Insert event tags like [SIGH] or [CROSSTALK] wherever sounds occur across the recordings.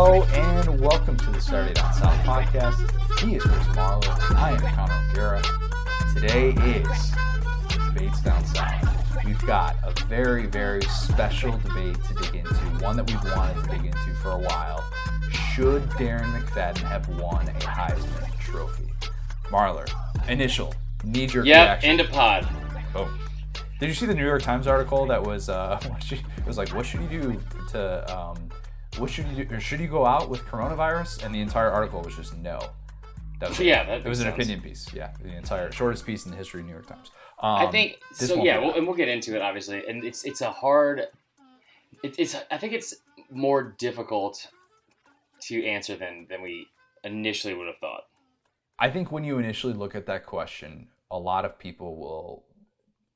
Hello and welcome to the Saturday Down South podcast. He is Chris Marler. I am Connor O'Gara. Today is Debates Down South. We've got a very, very special debate to dig into, one that we've wanted to dig into for a while. Should Darren McFadden have won a Heisman Trophy? Marler, initial knee-jerk Yep, reaction. end of pod. Boom. Did you see the New York Times article that was uh, [LAUGHS] what should- it was like, what should you do to um, what should you do? Or should you go out with coronavirus? And the entire article was just no. That was. Yeah, that it was an sense. opinion piece. Yeah, the entire shortest piece in the history of New York Times. Um, I think so. Yeah, well, and we'll get into it obviously. And it's it's a hard. It, it's I think it's more difficult to answer than than we initially would have thought. I think when you initially look at that question, a lot of people will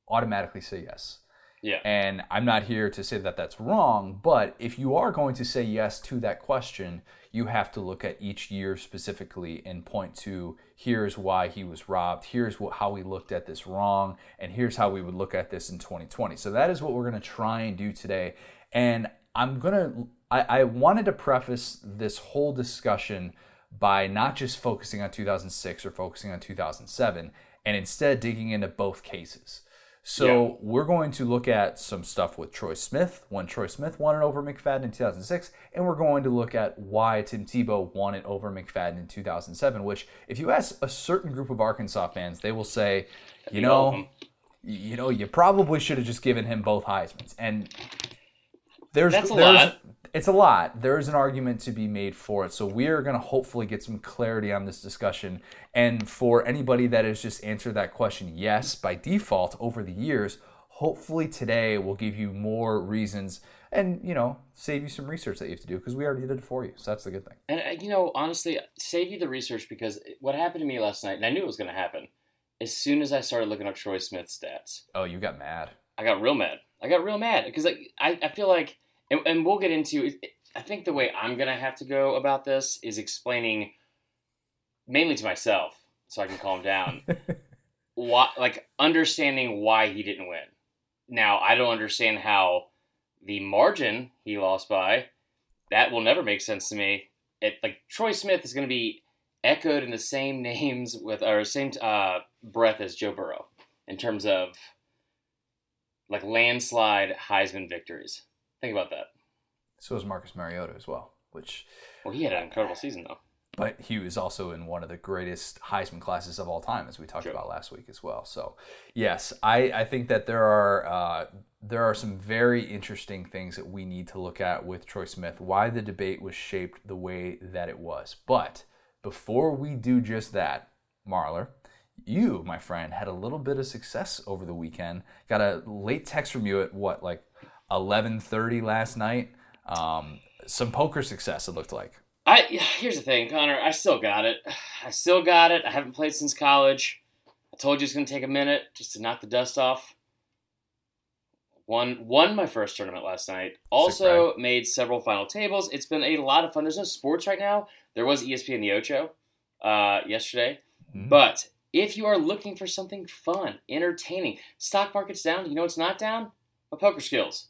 automatically say yes. Yeah. And I'm not here to say that that's wrong, but if you are going to say yes to that question, you have to look at each year specifically and point to here's why he was robbed, here's what, how we looked at this wrong, and here's how we would look at this in 2020. So that is what we're going to try and do today. And I'm going to, I, wanted to preface this whole discussion by not just focusing on 2006 or focusing on 2007, and instead digging into both cases. So we're going to look at some stuff with Troy Smith when Troy Smith won it over McFadden in 2006, and we're going to look at why Tim Tebow won it over McFadden in 2007. Which, if you ask a certain group of Arkansas fans, they will say, you know, you know, you probably should have just given him both Heisman's. And there's That's a there's, lot. It's a lot. There is an argument to be made for it. So we are going to hopefully get some clarity on this discussion. And for anybody that has just answered that question yes by default over the years, hopefully today will give you more reasons and you know save you some research that you have to do because we already did it for you. So that's the good thing. And uh, you know, honestly, save you the research because what happened to me last night, and I knew it was going to happen. As soon as I started looking up Troy Smith's stats, Oh, you got mad. I got real mad. I got real mad because like, I, I feel like, and, and we'll get into. it- I think the way I'm gonna have to go about this is explaining, mainly to myself, so I can calm down. [LAUGHS] why, like understanding why he didn't win. Now I don't understand how the margin he lost by. That will never make sense to me. It like Troy Smith is going to be echoed in the same names with or same uh, breath as Joe Burrow in terms of like landslide Heisman victories. Think about that. So is Marcus Mariota as well, which Well, he had an incredible season though. but he was also in one of the greatest Heisman classes of all time, as we talked True. about last week as well. So, yes, I, I think that there are uh, there are some very interesting things that we need to look at with Troy Smith, why the debate was shaped the way that it was. But before we do just that, Marler, you, my friend, had a little bit of success over the weekend. Got a late text from you at what, like eleven thirty last night. Um, some poker success. It looked like. I here's the thing, Connor. I still got it. I still got it. I haven't played since college. I told you it's gonna take a minute just to knock the dust off. Won won my first tournament last night. Also made several final tables. It's been a lot of fun. There's no sports right now. There was ESPN the Ocho uh, yesterday, Mhm. but if you are looking for something fun, entertaining, stock market's down. You know it's not down. But poker skills.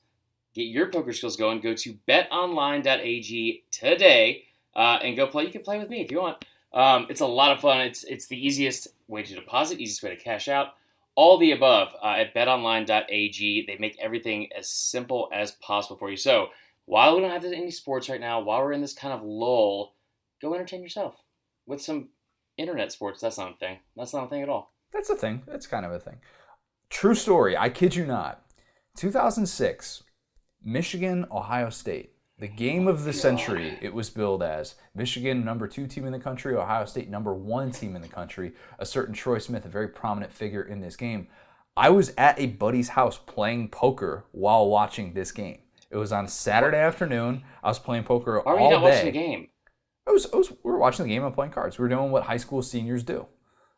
Get your poker skills going. Go to betonline.ag today uh, and go play. You can play with me if you want. Um, it's a lot of fun. It's it's the easiest way to deposit, easiest way to cash out. All the above uh, at betonline.ag. They make everything as simple as possible for you. So while we don't have any sports right now, while we're in this kind of lull, go entertain yourself with some internet sports. That's not a thing. That's not a thing at all. That's a thing. That's kind of a thing. True story. I kid you not. 2006, Michigan, Ohio State. The game of the century, it was billed as Michigan, number two team in the country, Ohio State, number one team in the country. A certain Troy Smith, a very prominent figure in this game. I was at a buddy's house playing poker while watching this game. It was on Saturday afternoon. I was playing poker Why were all you not day. watching the game? I was, I was, we were watching the game and playing cards. We were doing what high school seniors do,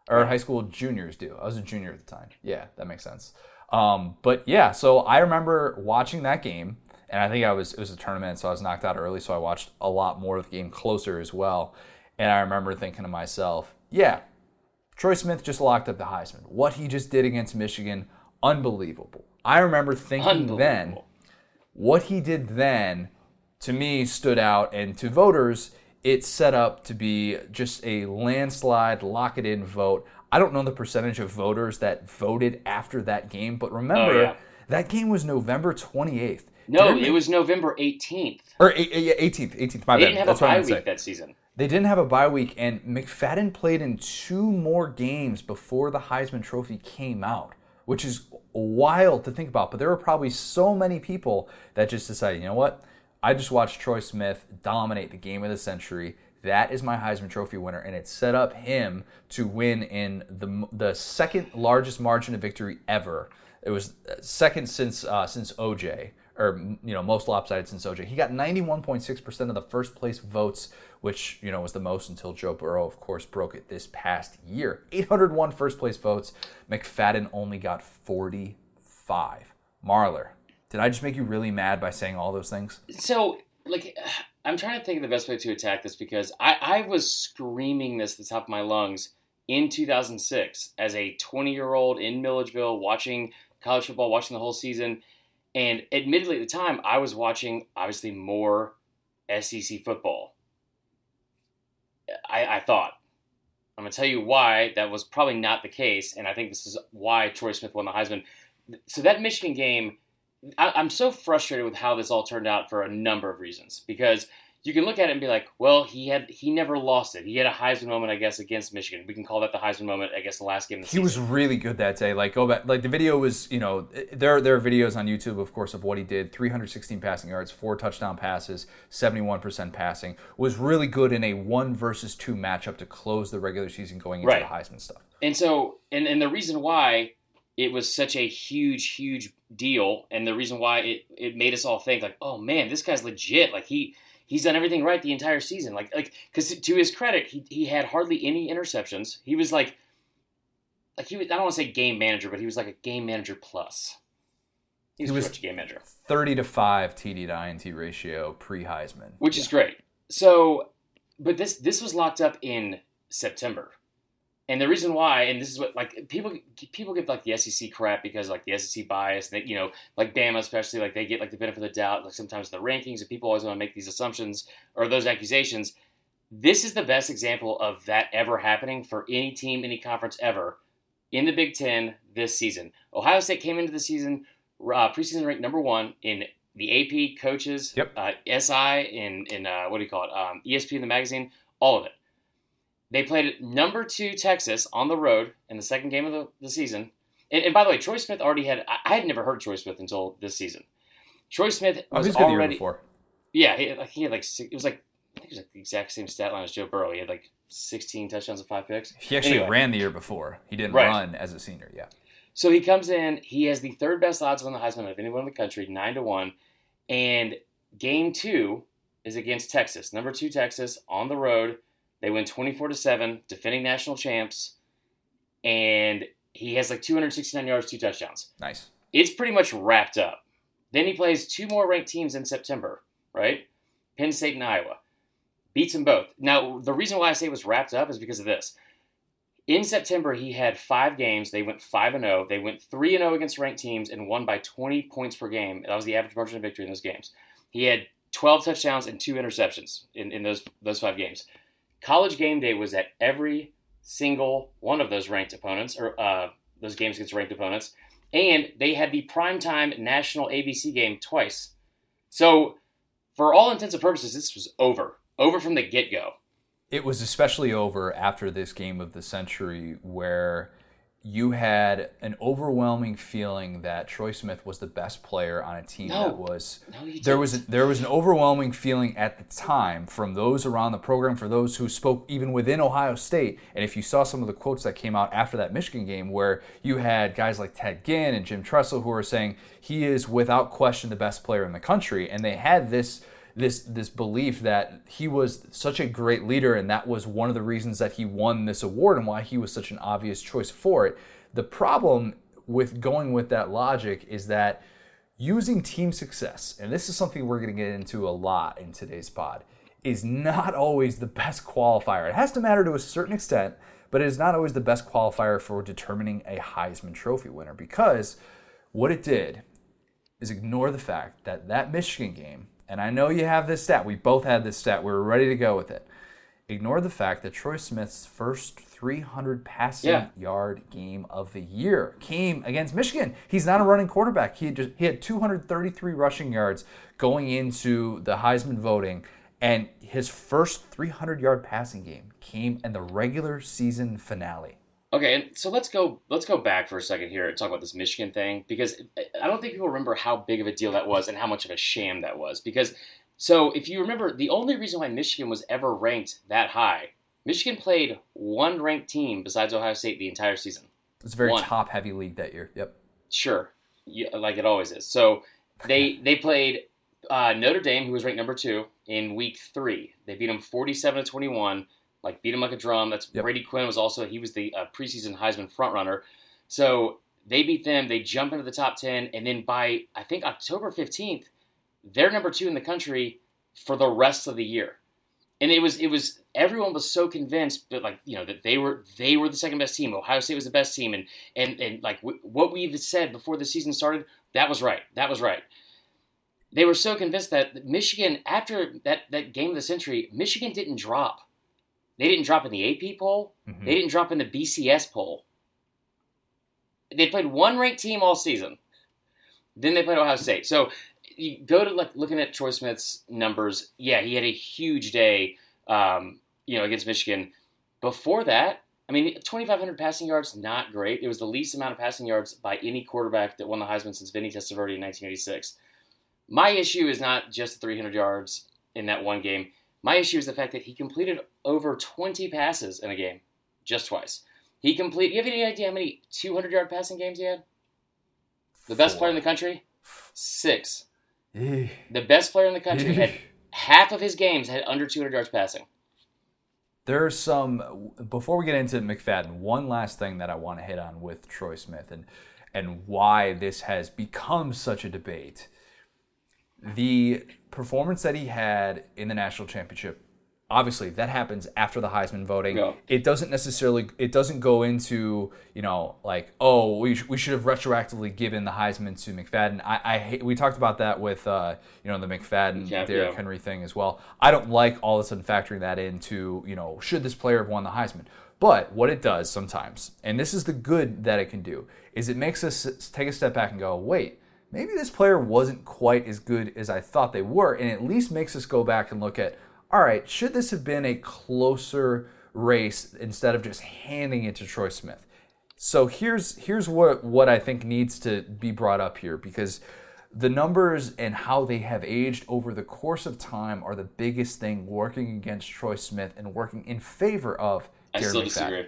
or high school juniors do. I was a junior at the time. Yeah, that makes sense. Um, but yeah, so I remember watching that game, and I think I was it was a tournament, so I was knocked out early, so I watched a lot more of the game closer as well. And I remember thinking to myself, yeah, Troy Smith just locked up the Heisman. What he just did against Michigan, unbelievable. I remember thinking then, what he did then to me stood out, and to voters, it's set up to be just a landslide, lock it in vote. I don't know the percentage of voters that voted after that game, but remember, Oh, yeah. that game was November 28th. No, Didn't it was November 18th. or yeah, 18th, 18th. My They bad. didn't have That's a bye week say. that season. They didn't have a bye week, and McFadden played in two more games before the Heisman Trophy came out, which is wild to think about. But there were probably so many people that just decided, you know what? I just watched Troy Smith dominate the game of the century. That is my Heisman Trophy winner, and it set up him to win in the the second largest margin of victory ever. It was uh, second since uh, since OJ, or you know most lopsided since OJ. He got 91.6% of the first place votes, which you know was the most until Joe Burrow, of course, broke it this past year. 801 first place votes. McFadden only got 45. Marler, did I just make you really mad by saying all those things? So, like, I'm trying to think of the best way to attack this because I, I was screaming this at the top of my lungs in 2006 as a 20 year old in Milledgeville watching college football, watching the whole season. And admittedly, at the time, I was watching obviously more SEC football. I, I thought. I'm going to tell you why that was probably not the case. And I think this is why Troy Smith won the Heisman. So, that Michigan game I, I'm so frustrated with how this all turned out for a number of reasons. Because you can look at it and be like, well, he had he never lost it. He had a Heisman moment, I guess, against Michigan. We can call that the Heisman moment, I guess, the last game of the He season. was really good that day. Like go back, like the video was, you know, there there are videos on YouTube, of course, of what he did. 316 passing yards, four touchdown passes, 71% passing. Was really good in a one versus two matchup to close the regular season going into Right. the Heisman stuff. And so, and, and the reason why it was such a huge, huge deal, and the reason why it, it made us all think like, oh man, this guy's legit. Like he he's done everything right the entire season. Like like because to his credit, he he had hardly any interceptions. He was like like he was I don't want to say game manager, but he was like a game manager plus. He was, He was- a game manager. 30 to 5 TD to INT ratio pre Heisman. which is great. So, but this this was locked up in September, and the reason why, and this is what like people people get like the SEC crap because like the SEC bias, that you know like Bama especially like they get like the benefit of the doubt like sometimes the rankings and people always want to make these assumptions or those accusations. This is the best example of that ever happening for any team, any conference ever in the Big Ten this season. Ohio State came into the season uh, preseason ranked number one in the AP coaches, Yep. uh, SI, in in uh, what do you call it? Um, ESPN, the magazine, all of it. They played number two Texas on the road in the second game of the, the season. And, and by the way, Troy Smith already had. I, I had never heard Troy Smith until this season. Troy Smith Oh, was he's good the year already. before. Yeah, he, he had like it was like I think it was like the exact same stat line as Joe Burrow. He had like 16 touchdowns and five picks. He actually Anyway. ran the year before. He didn't Right. run as a senior. Yeah. So he comes in. He has the third best odds on the Heisman of anyone in the country, nine to one. And game two is against Texas, number two Texas on the road. They win twenty four to seven, defending national champs. And he has like two hundred sixty nine yards, two touchdowns. Nice. It's pretty much wrapped up. Then he plays two more ranked teams in September, right? Penn State and Iowa. Beats them both. Now, the reason why I say it was wrapped up is because of this. In September, he had five games. They went 5 and 0. They went 3 and 0 against ranked teams and won by 20 points per game. That was the average margin of victory in those games. He had 12 touchdowns and two interceptions in, in those, those five games. College game day was at every single one of those ranked opponents, or uh, those games against ranked opponents. And they had the primetime national ABC game twice. So, for all intents and purposes, this was over. Over from the get go. It was especially over after this game of the century where you had an overwhelming feeling that Troy Smith was the best player on a team No. that was No, there didn't. was there was an overwhelming feeling at the time from those around the program for those who spoke even within Ohio State and if you saw some of the quotes that came out after that Michigan game where you had guys like Ted Ginn and Jim Tressel who were saying he is without question the best player in the country and they had this this this belief that he was such a great leader and that was one of the reasons that he won this award and why he was such an obvious choice for it. The problem with going with that logic is that using team success, and this is something we're going to get into a lot in today's pod, is not always the best qualifier. It has to matter to a certain extent, but it is not always the best qualifier for determining a Heisman Trophy winner because what it did is ignore the fact that that Michigan game and I know you have this stat. We both had this stat. We were ready to go with it. Ignore the fact that Troy Smith's first 300 passing Yeah. yard game of the year came against Michigan. He's not a running quarterback. He had just he had 233 rushing yards going into the Heisman voting, and his first 300 yard passing game came in the regular season finale. Okay, and so let's go let's go back for a second here and talk about this Michigan thing because I don't think people remember how big of a deal that was and how much of a sham that was. Because so if you remember, the only reason why Michigan was ever ranked that high, Michigan played one ranked team besides Ohio State the entire season. It's a very One. top heavy league that year. Yep. Sure, yeah, like it always is. So they [LAUGHS] they played uh, Notre Dame, who was ranked number two, in week three. They beat them forty-seven to twenty-one. Like beat them like a drum. That's Yep. Brady Quinn was also he was the uh, preseason Heisman frontrunner. So they beat them. They jump into the top ten, and then by I think October fifteenth, they're number two in the country for the rest of the year. And it was it was everyone was so convinced that like you know that they were they were the second best team. Ohio State was the best team, and and and like w- what we've said before the season started, that was right. That was right. They were so convinced that Michigan, after that that game of the century, Michigan didn't drop. They didn't drop in the AP poll. Mhm. They didn't drop in the BCS poll. They played one ranked team all season. Then they played Ohio State. So you go to like looking at Troy Smith's numbers. Yeah, he had a huge day, um, you know, against Michigan. Before that, I mean, 2,500 passing yards, not great. It was the least amount of passing yards by any quarterback that won the Heisman since Vinny Testaverde in 1986. My issue is not just the 300 yards in that one game. My issue is the fact that he completed over 20 passes in a game, just twice. He complete. You have any idea how many 200 yard passing games he had? The best player in the country, six. Eh. The best player in the country had half of his games had under 200 yards passing. There are some before we get into McFadden. One last thing that I want to hit on with Troy Smith and and why this has become such a debate. The performance that he had in the national championship, obviously that happens after the Heisman voting. Yeah. It doesn't necessarily it doesn't go into you know like oh we, sh- we should have retroactively given the Heisman to McFadden. I, I hate, we talked about that with uh, you know the McFadden Yeah, Derrick yeah. Henry thing as well. I don't like all of a sudden factoring that into, you know, should this player have won the Heisman? But what it does sometimes, and this is the good that it can do, is it makes us take a step back and go, wait, maybe this player wasn't quite as good as I thought they were, and at least makes us go back and look at, all right, should this have been a closer race instead of just handing it to Troy Smith? So here's here's what what I think needs to be brought up here because the numbers and how they have aged over the course of time are the biggest thing working against Troy Smith and working in favor of I still disagree.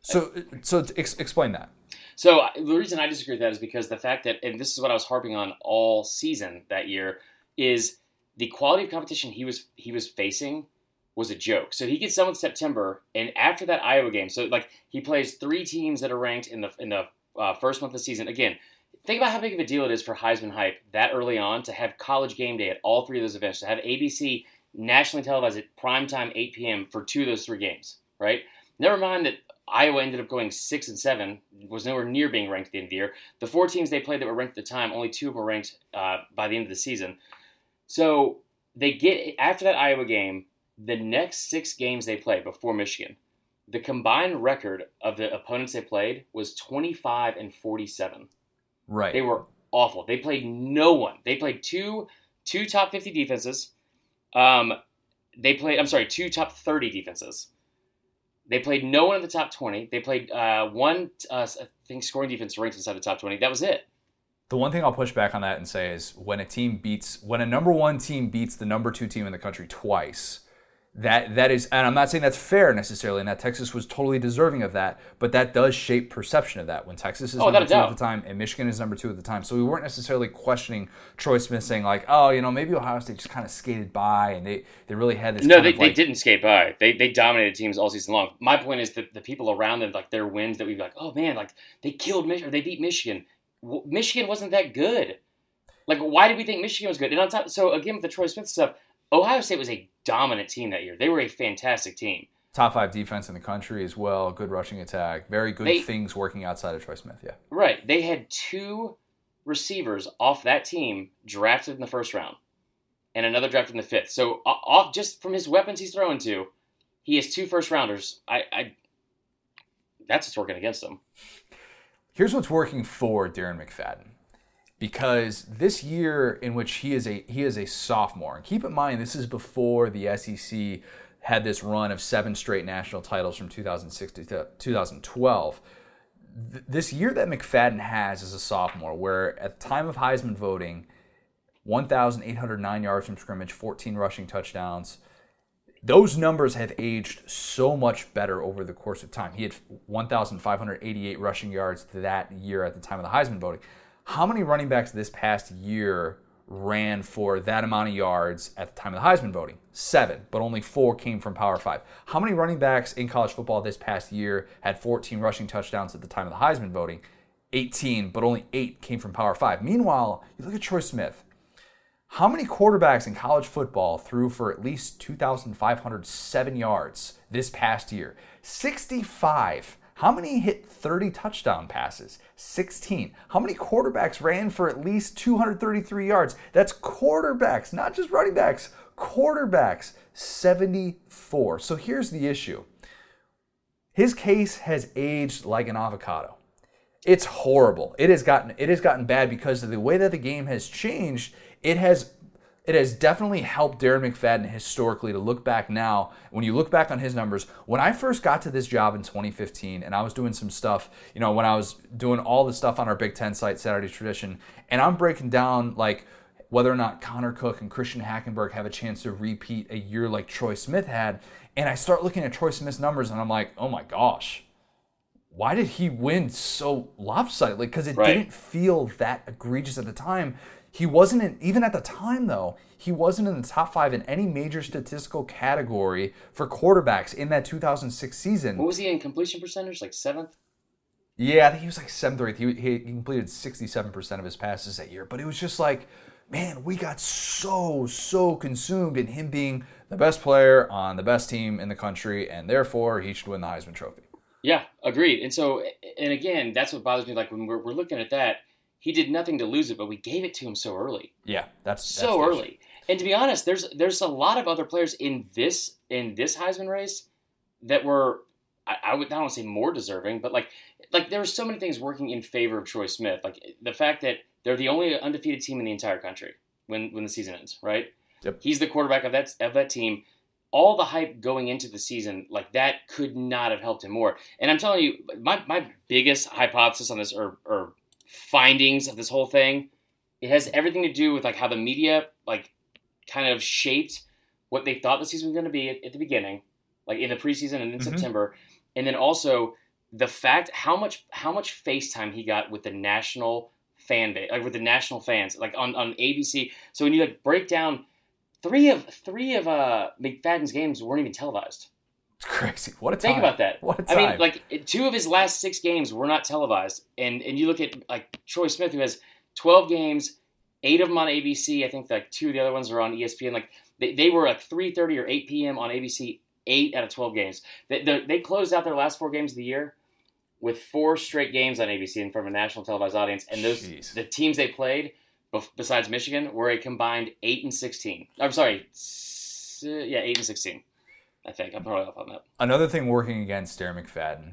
So so ex- explain that. So the reason I disagree with that is because the fact that, and this is what I was harping on all season that year, is the quality of competition he was he was facing was a joke. So he gets with September, and after that Iowa game, so like he plays three teams that are ranked in the in the uh, first month of the season. Again, think about how big of a deal it is for Heisman hype that early on to have College Game Day at all three of those events, to have ABC nationally televised at prime time 8 p.m. for two of those three games, right? Never mind that Iowa ended up going six and seven, was nowhere near being ranked at the end of the year. The four teams they played that were ranked at the time, only two of them were ranked uh, by the end of the season. So they get after that Iowa game, the next six games they play before Michigan, the combined record of the opponents they played was 25 and 47. Right. They were awful. They played no one. They played two two top 50 defenses. Um, they played. I'm sorry, two top 30 defenses. They played no one in the top 20. They played uh, one, uh, I think, scoring defense ranked inside the top 20. That was it. The one thing I'll push back on that and say is when a team beats when a number one team beats the number two team in the country twice, that that is and I'm not saying that's fair necessarily, and that Texas was totally deserving of that, but that does shape perception of that when Texas is Oh, number two at the time and Michigan is number two at the time. So we weren't necessarily questioning Troy Smith saying like, oh, you know, maybe Ohio State just kind of skated by and they, they really had this No, they, of they didn't skate by. They, they dominated teams all season long. My point is that the people around them, like their wins, that we'd be like, oh man, like they killed Michigan, or they beat Michigan. Michigan wasn't that good. Like, why did we think Michigan was good? And on top, so again with the Troy Smith stuff, Ohio State was a dominant team that year. They were a fantastic team. top five defense in the country as well, good rushing attack, very good They- things working outside of Troy Smith. Yeah. Right. They had two receivers off that team drafted in the first round. and another drafted in the fifth. So off just from his weapons he's throwing to, he has two first rounders. I, I that's what's working against him. Here's what's working for Darren McFadden. Because this year in which he is a he is a sophomore, and keep in mind this is before the SEC had this run of seven straight national titles from 2006 to 2012. This year that McFadden has as a sophomore, where at the time of Heisman voting, 1,809 yards from scrimmage, 14 rushing touchdowns. Those numbers have aged so much better over the course of time. He had 1,588 rushing yards that year at the time of the Heisman voting. How many running backs this past year ran for that amount of yards at the time of the Heisman voting? Seven, but only four came from Power Five. How many running backs in college football this past year had 14 rushing touchdowns at the time of the Heisman voting? 18, but only eight came from Power Five. Meanwhile, you look at Troy Smith. How many quarterbacks in college football threw for at least 2,507 yards this past year? 65. How many hit 30 touchdown passes? 16. How many quarterbacks ran for at least 233 yards? That's quarterbacks, not just running backs. Quarterbacks, 74. So here's the issue his case has aged like an avocado. It's horrible. It has gotten it has gotten bad because of the way that the game has changed. It has it has definitely helped Darren McFadden historically to look back now. When you look back on his numbers, when I first got to this job in 2015 and I was doing some stuff, you know, when I was doing all the stuff on our Big Ten site, Saturday Tradition, and I'm breaking down like whether or not Connor Cook and Christian Hackenberg have a chance to repeat a year like Troy Smith had. And I start looking at Troy Smith's numbers and I'm like, oh my gosh, why did he win so lopsidedly? Because it right. didn't feel that egregious at the time. He wasn't in, even at the time though, he wasn't in the top five in any major statistical category for quarterbacks in that 2006 season. What was he in completion percentage? Like seventh? Yeah, I think he was like seventh or eighth. He, he completed 67% of his passes that year. But it was just like, man, we got so, so consumed in him being the best player on the best team in the country, and therefore he should win the Heisman Trophy. Yeah, agreed. And so, and again, that's what bothers me. Like when we're, we're looking at that, he did nothing to lose it, but we gave it to him so early. Yeah, that's, that's so early. And to be honest, there's there's a lot of other players in this in this Heisman race that were I, I would not want to say more deserving, but like like there were so many things working in favor of Troy Smith. Like the fact that they're the only undefeated team in the entire country when when the season ends, right? Yep. He's the quarterback of that of that team. All the hype going into the season, like that, could not have helped him more. And I'm telling you, my, my biggest hypothesis on this, or, or findings of this whole thing. It has everything to do with like how the media like kind of shaped what they thought the season was going to be at, at, the beginning, like in the preseason and in mm-hmm. September, and then also the fact how much how much FaceTime he got with the national fan base, like with the national fans, like on, on ABC. So when you like break down three of three of uh McFadden's games weren't even televised. It's crazy. What a time. Think about that. What a time. I mean, like two of his last six games were not televised, and and you look at like Troy Smith, who has twelve games, eight of them on ABC. I think like two of the other ones are on ESPN. Like they, they were like three thirty or eight p.m. on ABC. Eight out of twelve games. They, they, they closed out their last four games of the year with four straight games on ABC in front of a national televised audience, and those Jeez. the teams they played besides Michigan were a combined eight and sixteen. I'm sorry, yeah, eight and sixteen. I think I'm probably off on that. Another thing working against Darren McFadden,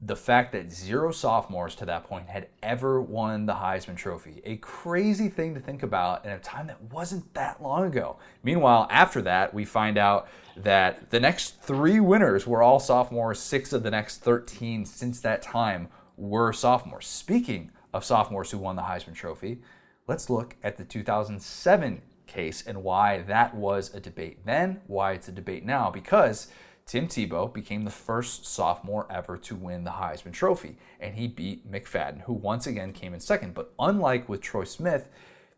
the fact that zero sophomores to that point had ever won the Heisman Trophy. A crazy thing to think about in a time that wasn't that long ago. Meanwhile, after that, we find out that the next three winners were all sophomores. Six of the next 13 since that time were sophomores. Speaking of sophomores who won the Heisman Trophy, let's look at the 2007 case and why that was a debate then, why it's a debate now, because Tim Tebow became the first sophomore ever to win the Heisman Trophy, and he beat McFadden, who once again came in second. But unlike with Troy Smith,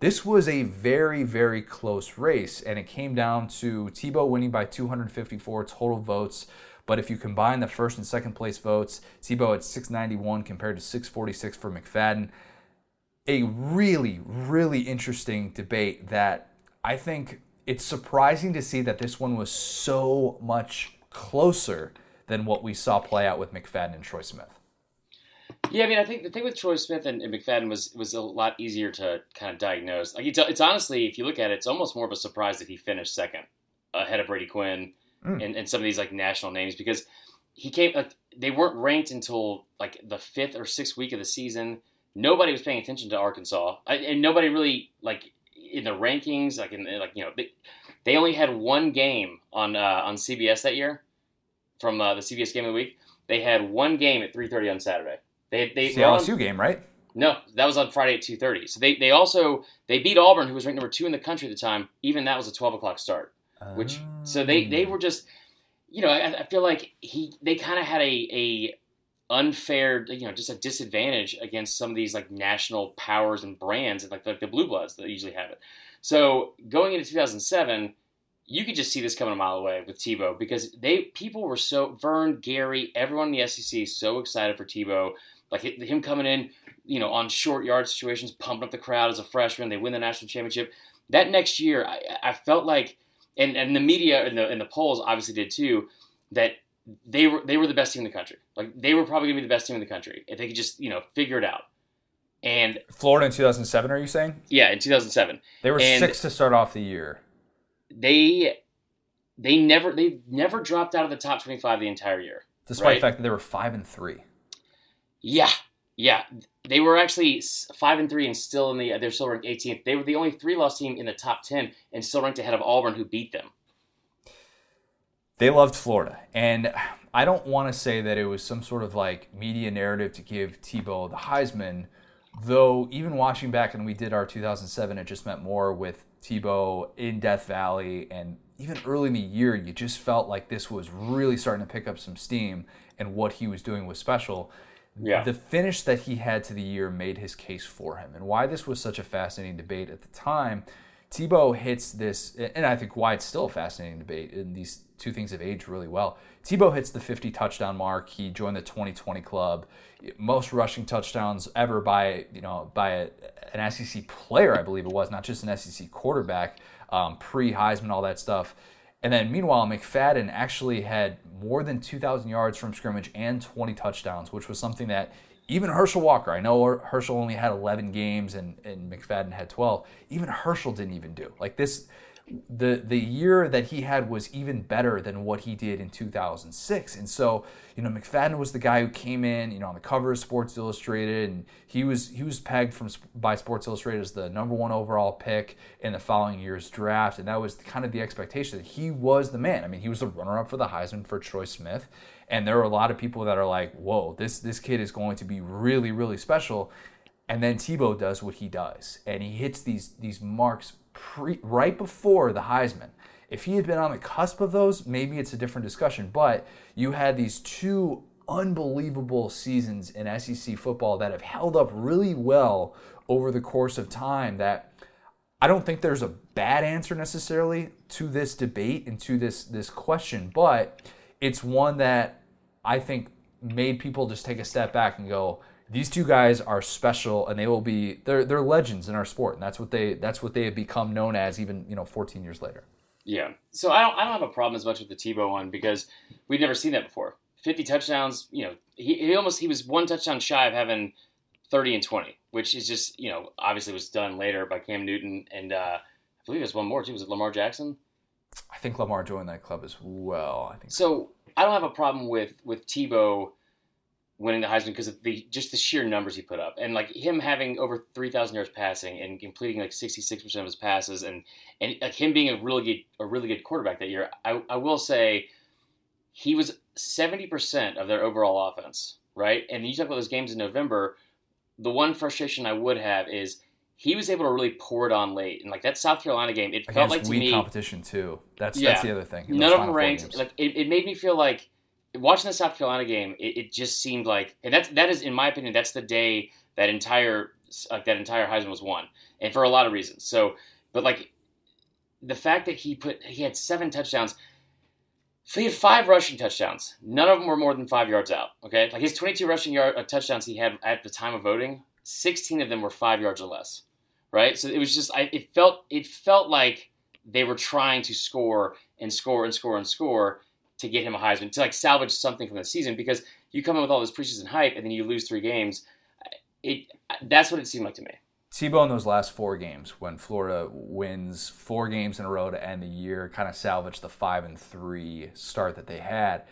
this was a very, very close race, and it came down to Tebow winning by 254 total votes. But if you combine the first and second place votes, Tebow at 691 compared to 646 for McFadden. A really, really interesting debate that I think it's surprising to see that this one was so much closer than what we saw play out with McFadden and Troy Smith. Yeah, I mean, I think the thing with Troy Smith and, and McFadden was was a lot easier to kind of diagnose. Like, it's, it's honestly, if you look at it, it's almost more of a surprise that he finished second ahead of Brady Quinn Mm. and, and some of these like national names because he came like they weren't ranked until like the fifth or sixth week of the season. Nobody was paying attention to Arkansas, I, and nobody really like in the rankings, like in like you know they, they only had one game on uh, on CBS that year from uh, the CBS game of the week. They had one game at three thirty on Saturday. They they the were on- LSU game, right? no, that was on Friday at two thirty. So they they also they beat Auburn, who was ranked number two in the country at the time. Even that was a twelve o'clock start. Which so they they Um, were just you know I, I feel like he they kind of had a a unfair you know just a disadvantage against some of these like national powers and brands and like like the blue bloods that usually have it. So going into two thousand seven. You could just see this coming a mile away with Tebow because they people were so Verne, Gary, everyone in the SEC so excited for Tebow, like him coming in, you know, on short yard situations, pumping up the crowd as a freshman. They win the national championship. That next year, I, I felt like, and, and the media and the and the polls obviously did too, that they were they were the best team in the country. Like they were probably gonna be the best team in the country if they could just you know figure it out. And Florida in 2007. Are you saying yeah, in 2007, they were And- six to start off the year? they they never they never dropped out of the top 25 the entire year. Despite Right. the fact that they were five and three. Yeah, yeah. They were actually five and three and still in the. They're still ranked 18th. They were the only three loss team in the top 10 and still ranked ahead of Auburn, who beat them. They loved Florida. And I don't want to say that it was some sort of like media narrative to give Tebow the Heisman, though even watching back and we did our 2007, it just meant more with Tebow in Death Valley and even early in the year, you just felt like this was really starting to pick up some steam and what he was doing was special. Yeah. The finish that he had to the year made his case for him. And why this was such a fascinating debate at the time, Tebow hits this, and I think why it's still a fascinating debate, in these two things have aged really well. Tebow hits the 50 touchdown mark. He joined the 2020 club. Most rushing touchdowns ever by you know by a, an SEC player, I believe it was, not just an SEC quarterback. Um, Pre Heisman, all that stuff. And then meanwhile, McFadden actually had more than 2,000 yards from scrimmage and 20 touchdowns, which was something that even Herschel Walker, I know Herschel only had 11 games and, and McFadden had 12, even Herschel didn't even do. Like this, the the year that he had was even better than what he did in 2006. And so, you know, McFadden was the guy who came in, you know, on the cover of Sports Illustrated, and he was he was pegged from by Sports Illustrated as the number one overall pick in the following year's draft, and that was kind of the expectation that he was the man. I mean, he was the runner-up for the Heisman for Troy Smith, and there are a lot of people that are like, "Whoa, this this kid is going to be really really special." And then Tebow does what he does, and he hits these these marks pre, right before the Heisman. If he had been on the cusp of those, maybe it's a different discussion. But you had these two unbelievable seasons in SEC football that have held up really well over the course of time. That I don't think there's a bad answer necessarily to this debate and to this this question, but it's one that I think made people just take a step back and go, these two guys are special and they will be they're they're legends in our sport and that's what they that's what they have become known as even you know 14 years later Yeah. So I don't I don't have a problem as much with the Tebow one because we've never seen that before. 50 touchdowns, you know, he, he almost he was one touchdown shy of having 30 and 20, which is just, you know, obviously was done later by Cam Newton and uh, I believe there's one more too. Was it Lamar Jackson? i think lamar joined that club as well i think So I don't have a problem with with Tebow winning the Heisman because of the just the sheer numbers he put up, and like him having over three thousand yards passing and completing like sixty six percent of his passes, and and like him being a really good a really good quarterback that year. I I will say he was seventy percent of their overall offense, right? And you talk about those games in November. The one frustration I would have is he was able to really pour it on late, and like that South Carolina game, it felt like to weak me competition too that's Yeah. that's the other thing none of them ranked. Like it, it made me feel like watching the South Carolina game. It, it just seemed like, and that's that is in my opinion, that's the day that entire like that entire Heisman was won, and for a lot of reasons. So, but like the fact that he put he had seven touchdowns. So he had five rushing touchdowns. None of them were more than five yards out. Okay, like his 22 rushing yard uh, touchdowns he had at the time of voting, 16 of them were five yards or less. Right, so it was just I, it felt it felt like they were trying to score and score and score and score to get him a Heisman to like salvage something from the season because you come in with all this preseason hype and then you lose three games. It that's what it seemed like to me. Tebow in those last four games, when Florida wins four games in a row to end the year, kind of salvaged the five and three start that they had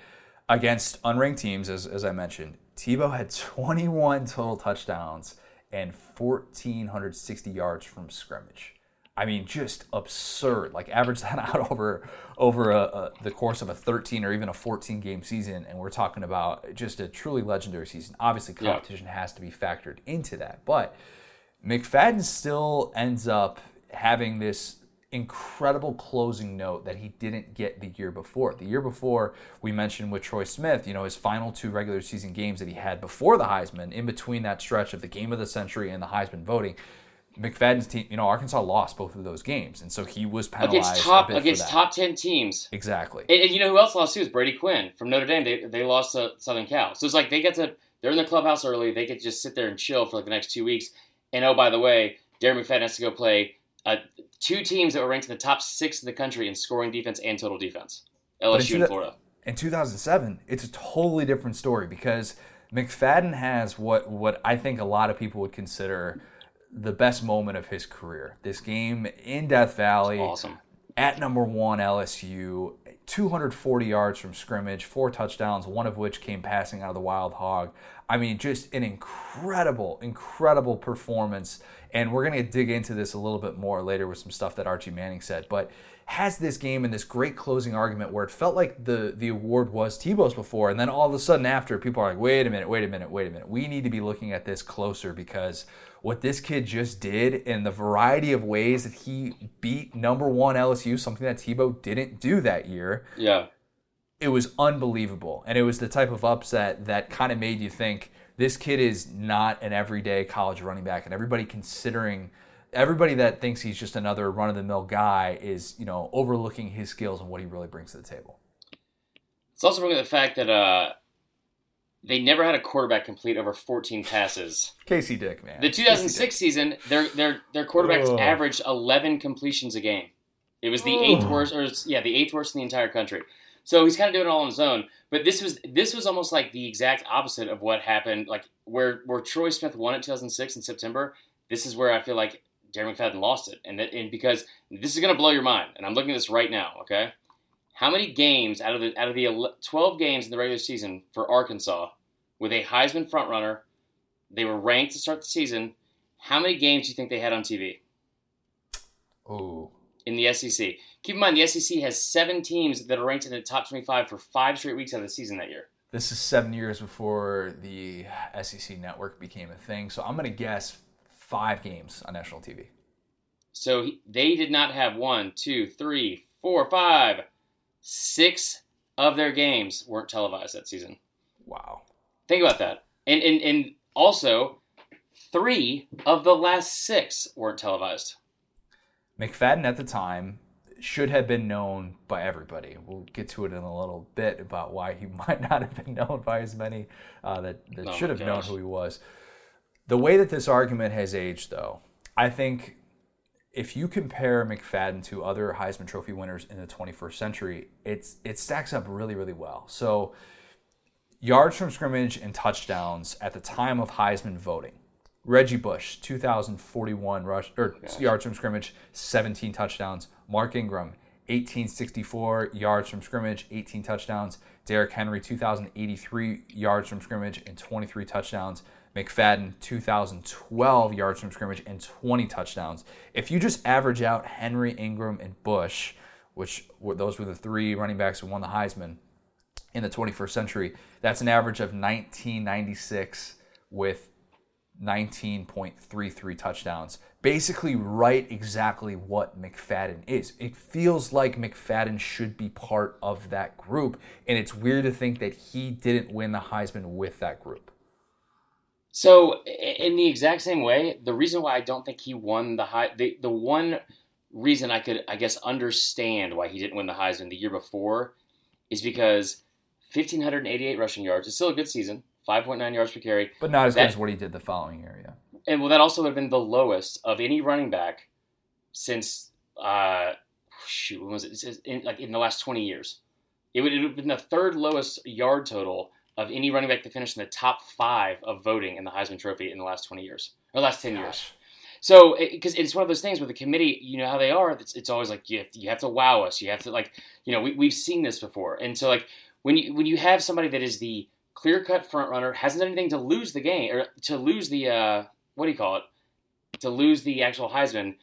against unranked teams, as, as I mentioned. Tebow had 21 total touchdowns and 1,460 yards from scrimmage. I mean, just absurd. Like average that [LAUGHS] out over over a, a, the course of a 13 or even a 14 game season, and we're talking about just a truly legendary season. Obviously, competition yeah. has to be factored into that, but McFadden still ends up having this incredible closing note that he didn't get the year before. The year before, we mentioned with Troy Smith, you know, his final two regular season games that he had before the Heisman, in between that stretch of the game of the century and the Heisman voting. McFadden's team, you know, Arkansas lost both of those games, and so he was penalized against top against top ten teams. Exactly. And, and, you know who else lost too is Brady Quinn from Notre Dame. They, they lost to Southern Cal, so it's like they get to they're in the clubhouse early. They get to just sit there and chill for like the next two weeks. And oh, by the way, Darren McFadden has to go play uh, two teams that were ranked in the top six in the country in scoring defense and total defense. LSU and Florida. In 2007, it's a totally different story because McFadden has what what I think a lot of people would consider the best moment of his career. This game in Death Valley, awesome. At number one LSU, 240 yards from scrimmage, four touchdowns, one of which came passing out of the Wild Hog. I mean, just an incredible, incredible performance. And we're going to dig into this a little bit more later with some stuff that Archie Manning said. But has this game and this great closing argument where it felt like the, the award was Tebow's before. And then all of a sudden after, people are like, wait a minute, wait a minute, wait a minute. We need to be looking at this closer because what this kid just did and the variety of ways that he beat number one LSU, something that Tebow didn't do that year. Yeah. It was unbelievable. And it was the type of upset that kind of made you think this kid is not an everyday college running back. And everybody considering everybody that thinks he's just another run of the mill guy is, you know, overlooking his skills and what he really brings to the table. It's also bringing the fact that uh, they never had a quarterback complete over 14 passes. Casey Dick, man. The 2006 season, their their their quarterbacks averaged 11 completions a game. It was the eighth worst, or yeah, the eighth worst in the entire country. So he's kind of doing it all on his own. But this was this was almost like the exact opposite of what happened. Like where where Troy Smith won it 2006 in September. This is where I feel like Darren McFadden lost it, and that, and because this is going to blow your mind. And I'm looking at this right now. Okay, how many games out of the out of the 12 games in the regular season for Arkansas with a Heisman frontrunner? They were ranked to start the season. How many games do you think they had on TV? Oh. In the SEC. Keep in mind, the SEC has seven teams that are ranked in the top 25 for five straight weeks out of the season that year. This is seven years before the SEC network became a thing. So I'm going to guess five games on national TV. So he, they did not have one, two, three, four, five, six of their games weren't televised that season. Wow. Think about that. And and and also three of the last six weren't televised. McFadden at the time should have been known by everybody. We'll get to it in a little bit about why he [LAUGHS] might not have been known by as many uh, that, that oh should have gosh. known who he was. The way that this argument has aged, though, I think if you compare McFadden to other Heisman Trophy winners in the 21st century, it's it stacks up really, really well. So, yards from scrimmage and touchdowns at the time of Heisman voting. Reggie Bush, 2,041 rush or yards from scrimmage, 17 touchdowns. Mark Ingram, 1864 yards from scrimmage, 18 touchdowns. Derrick Henry, 2,083 yards from scrimmage and 23 touchdowns. McFadden, 2012 yards from scrimmage and 20 touchdowns. If you just average out Henry, Ingram, and Bush, which were, those were the three running backs who won the Heisman in the 21st century, that's an average of 1996 with 19.33 touchdowns. Basically, right exactly what McFadden is. It feels like McFadden should be part of that group, and it's weird to think that he didn't win the Heisman with that group. So, in the exact same way, the reason why I don't think he won the high, the, the one reason I could, I guess, understand why he didn't win the Heisman the year before is because 1,588 rushing yards is still a good season, 5.9 yards per carry. But not as that, good as what he did the following year, yeah. And well, that also would have been the lowest of any running back since, uh, shoot, when was it? In, like in the last 20 years. It would, it would have been the third lowest yard total of any running back to finish in the top five of voting in the Heisman Trophy in the last 20 years or last 10 Gosh. years. So, because it, it's one of those things where the committee, you know how they are. It's, it's always like you have, to, you have to wow us. You have to like, you know, we, we've seen this before, and so like when you when you have somebody that is the clear cut front runner, hasn't done anything to lose the game or to lose the uh, what do you call it? To lose the actual Heisman.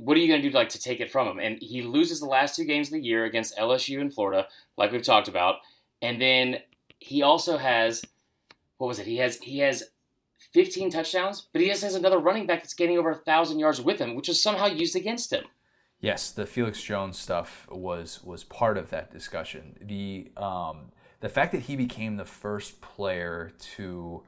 What are you going to do like to take it from him? And he loses the last two games of the year against LSU and Florida, like we've talked about, and then he also has what was it? He has he has 15 touchdowns, but he just has another running back that's getting over a thousand yards with him, which was somehow used against him. Yes, the Felix Jones stuff was was part of that discussion. The um, the fact that he became the first player to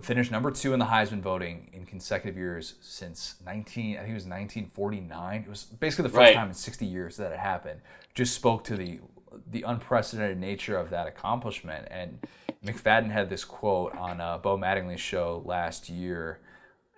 finish number two in the Heisman voting in consecutive years since 19, I think it was 1949. It was basically the first right. time in 60 years that it happened. Just spoke to the the unprecedented nature of that accomplishment. And McFadden had this quote on uh, Bo Mattingly's show last year,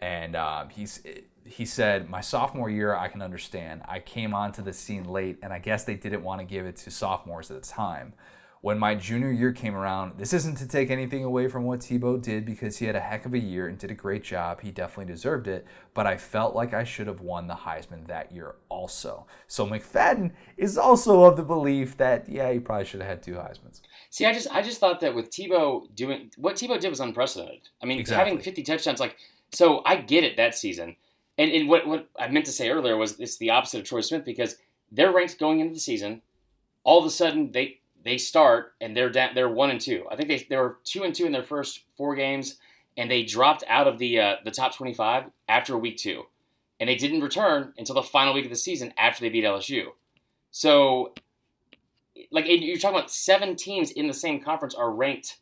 and um, he's he said, "My sophomore year, I can understand. I came onto the scene late, and I guess they didn't want to give it to sophomores at the time." When my junior year came around, this isn't to take anything away from what Tebow did because he had a heck of a year and did a great job. He definitely deserved it, but I felt like I should have won the Heisman that year also. So McFadden is also of the belief that yeah, he probably should have had two Heisman's. See, I just I just thought that with Tebow doing what Tebow did was unprecedented. I mean, exactly. having 50 touchdowns like so I get it that season. And, and what what I meant to say earlier was it's the opposite of Troy Smith because they're ranked going into the season. All of a sudden they they start and they're down, they're one and two. I think they they were two and two in their first four games, and they dropped out of the uh, the top twenty five after week two, and they didn't return until the final week of the season after they beat LSU. So, like you're talking about seven teams in the same conference are ranked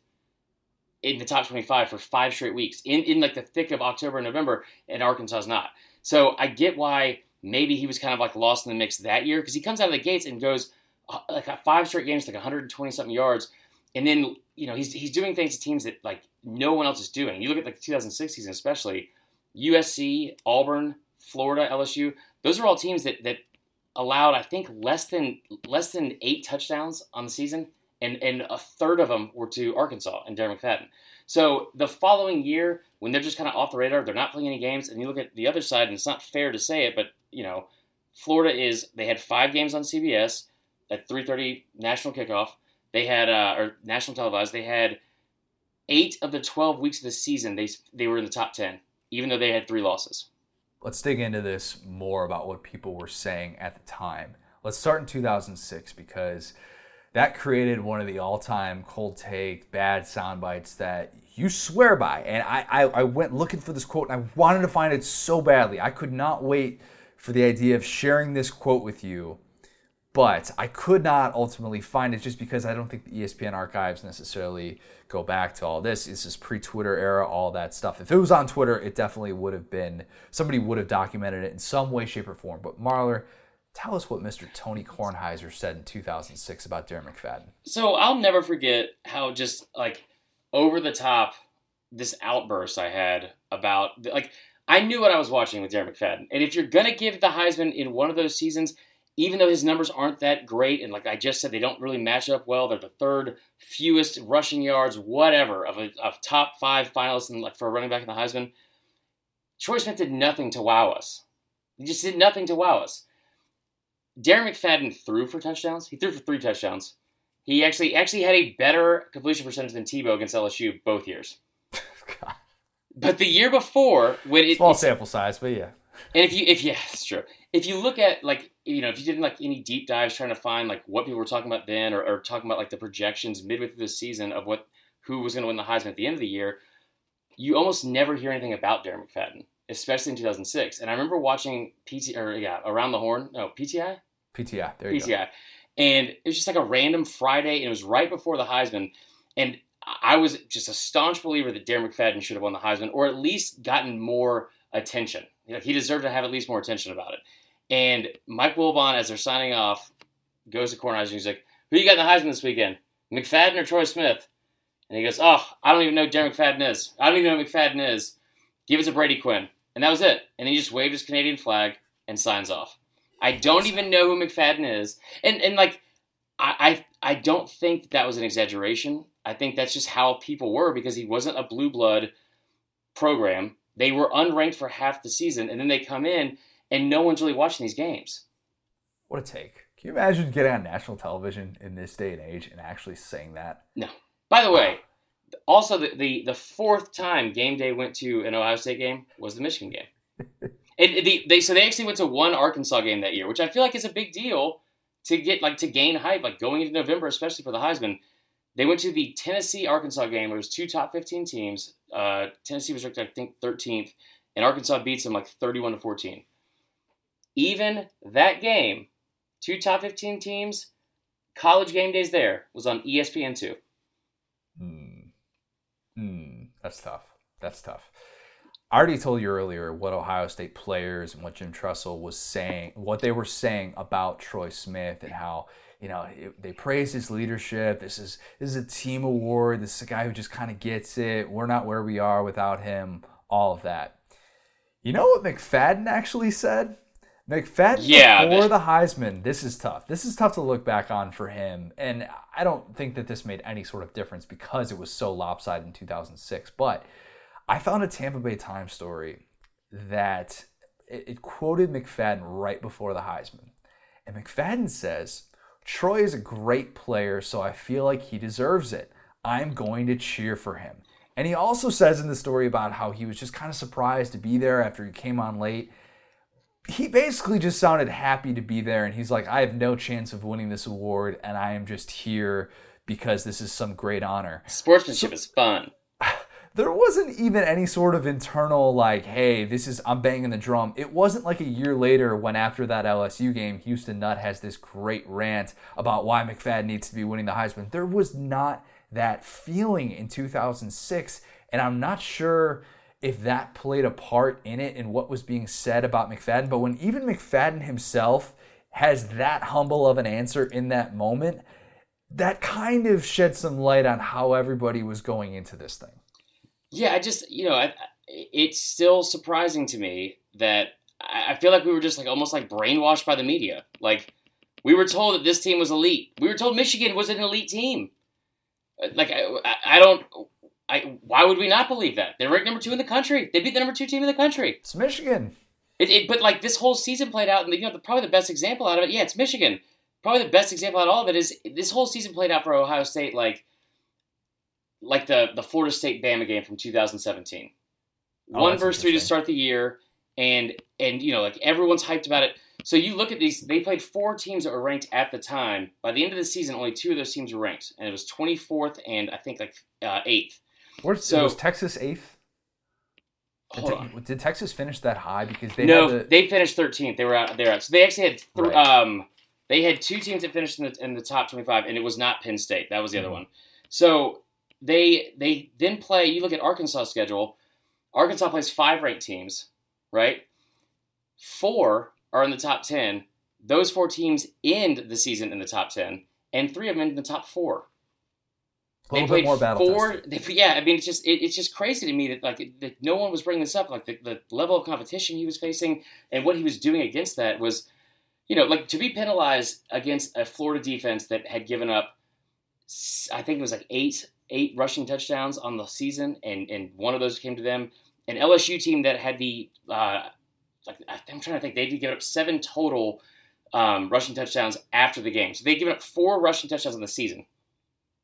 in the top twenty five for five straight weeks in in like the thick of October and November, and Arkansas is not. So I get why maybe he was kind of like lost in the mix that year because he comes out of the gates and goes Uh, like five straight games, like 120 something yards, and then you know he's he's doing things to teams that like no one else is doing. You look at like the 2006 season, especially USC, Auburn, Florida, LSU. Those are all teams that that allowed I think less than less than eight touchdowns on the season, and and a third of them were to Arkansas and Darren McFadden. So the following year, when they're just kind of off the radar, they're not playing any games, and you look at the other side, and it's not fair to say it, but you know, Florida is they had five games on CBS at 3:30 national kickoff. They had uh, or national televised. They had eight of the 12 weeks of the season. They they were in the top 10, even though they had three losses. Let's dig into this more about what people were saying at the time. Let's start in 2006 because that created one of the all-time cold take bad sound bites that you swear by. And I, I, I went looking for this quote and I wanted to find it so badly. I could not wait for the idea of sharing this quote with you but I could not ultimately find it just because I don't think the ESPN archives necessarily go back to all this. This is pre-Twitter era, all that stuff. If it was on Twitter, it definitely would have been somebody would have documented it in some way, shape, or form. But Marler, tell us what Mr. Tony Kornheiser said in 2006 about Darren McFadden. So I'll never forget how just like over the top this outburst I had about like I knew what I was watching with Darren McFadden, and if you're gonna give the Heisman in one of those seasons even though his numbers aren't that great, and like I just said, they don't really match up well. They're the third fewest rushing yards, whatever, of a of top five finalists and like for a running back in the Heisman. Troy Smith did nothing to wow us. He just did nothing to wow us. Darren McFadden threw for touchdowns. He threw for three touchdowns. He actually actually had a better completion percentage than Tebow against LSU both years. [LAUGHS] but the year before, when it small sample size, but yeah. And if you if yeah, it's true. If you look at like you know if you did like any deep dives trying to find like what people were talking about then or, or talking about like the projections midway through the season of what who was going to win the Heisman at the end of the year, you almost never hear anything about Darren McFadden, especially in 2006. And I remember watching PT or yeah around the horn no PTI PTI there you PTI, go. and it was just like a random Friday and it was right before the Heisman and. I was just a staunch believer that Darren McFadden should have won the Heisman, or at least gotten more attention. You know, he deserved to have at least more attention about it. And Mike Wilbon, as they're signing off, goes to Kornheiser he's like, Who you got in the Heisman this weekend? McFadden or Troy Smith? And he goes, Oh, I don't even know who Darren McFadden is. I don't even know who McFadden is. Give it to Brady Quinn. And that was it. And he just waved his Canadian flag and signs off. I don't even know who McFadden is. And and like I I, I don't think that was an exaggeration. I think that's just how people were because he wasn't a blue blood program. They were unranked for half the season, and then they come in, and no one's really watching these games. What a take. Can you imagine getting on national television in this day and age and actually saying that? No. By the way, also the, the, the fourth time game day went to an Ohio State game was the Michigan game. [LAUGHS] and the, they so they actually went to one Arkansas game that year, which I feel like is a big deal to get like to gain hype, like going into November, especially for the Heisman. They went to the Tennessee Arkansas game. It was two top fifteen teams. Uh, Tennessee was ranked, I think, thirteenth, and Arkansas beats them like thirty-one to fourteen. Even that game, two top fifteen teams, college game days there was on ESPN two. Hmm. Hmm. That's tough. That's tough. I already told you earlier what Ohio State players and what Jim Tressel was saying, what they were saying about Troy Smith and how you know they praise his leadership. This is this is a team award. This is a guy who just kind of gets it. We're not where we are without him. All of that. You know what McFadden actually said? McFadden Yeah, before the Heisman. This is tough. This is tough to look back on for him, and I don't think that this made any sort of difference because it was so lopsided in 2006. But I found a Tampa Bay Times story that it, it quoted McFadden right before the Heisman, and McFadden says, "Troy is a great player, so I feel like he deserves it. I'm going to cheer for him." And he also says in the story about how he was just kind of surprised to be there after he came on late he basically just sounded happy to be there and he's like i have no chance of winning this award and i am just here because this is some great honor. Sportsmanship is fun. [SIGHS] there wasn't even any sort of internal like hey this is i'm banging the drum. It wasn't like a year later when after that lsu game houston nutt has this great rant about why mcfadden needs to be winning the heisman. There was not that feeling in 2006 and i'm not sure if that played a part in it and what was being said about mcfadden but when even mcfadden himself has that humble of an answer in that moment that kind of shed some light on how everybody was going into this thing Yeah, I just you know, I, it's still surprising to me that I feel like we were just like almost like brainwashed by the media. Like we were told that this team was elite. We were told Michigan was an elite team. Like I- I don't. I why would we not believe that? They're ranked number two in the country. They beat the number two team in the country. It's Michigan. It, it, but like this whole season played out, and you know, the, probably the best example out of it. Yeah, it's Michigan. Probably the best example out of all of it is this whole season played out for Ohio State like, like the the Florida State Bama game from 2017. Oh, One versus three to start the year, and and you know like everyone's hyped about it. So you look at these; they played four teams that were ranked at the time. By the end of the season, only two of those teams were ranked, and it was 24th and I think like uh, eighth. Where's So- was Texas eighth? Did, Hold Te- on. did Texas finish that high? Because they no, had the, they finished 13th. They were out. Out. So they actually had th- Right. um they had two teams that finished in the, in the top 25, and it was not Penn State. That was the other Mhm. one. So they they then play. You look at Arkansas' schedule. Arkansas plays five ranked teams, right? Four are in the top 10. Those four teams end the season in the top 10, and three of them end in the top four a little bit more battle four. They, yeah, I mean, it's just it, it's just crazy to me that like that no one was bringing this up. Like the, the level of competition he was facing and what he was doing against that was, you know, like to be penalized against a Florida defense that had given up, I think it was like eight eight rushing touchdowns on the season, and and one of those came to them. An LSU team that had the uh, like I'm trying to think, they did give up seven total um, rushing touchdowns after the game. So they'd given up four rushing touchdowns in the season.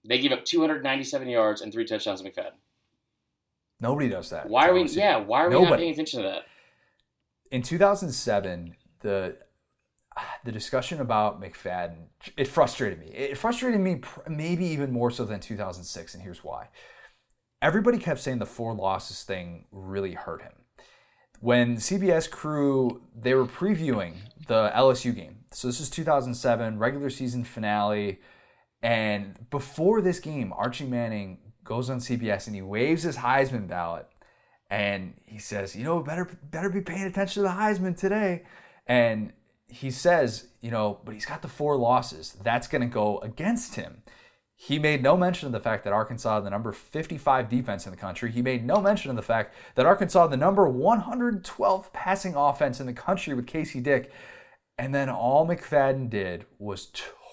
They gave up 297 yards and three touchdowns to McFadden. Nobody does that. Why are we? Yeah, why are we not paying attention to that? in 2007 the the discussion about McFadden it frustrated me. It frustrated me maybe even more so than 2006 and here's why. Everybody kept saying the four losses thing really hurt him. When CBS crew they were previewing the LSU game. So this is 2007 regular season finale and before this game Archie Manning goes on CBS and he waves his Heisman ballot and he says, you know, better better be paying attention to the Heisman today. And he says, you know, but he's got the four losses. That's going to go against him. He made no mention of the fact that Arkansas the number 55 defense in the country. He made no mention of the fact that Arkansas the number 112 passing offense in the country with Casey Dick. And then all McFadden did was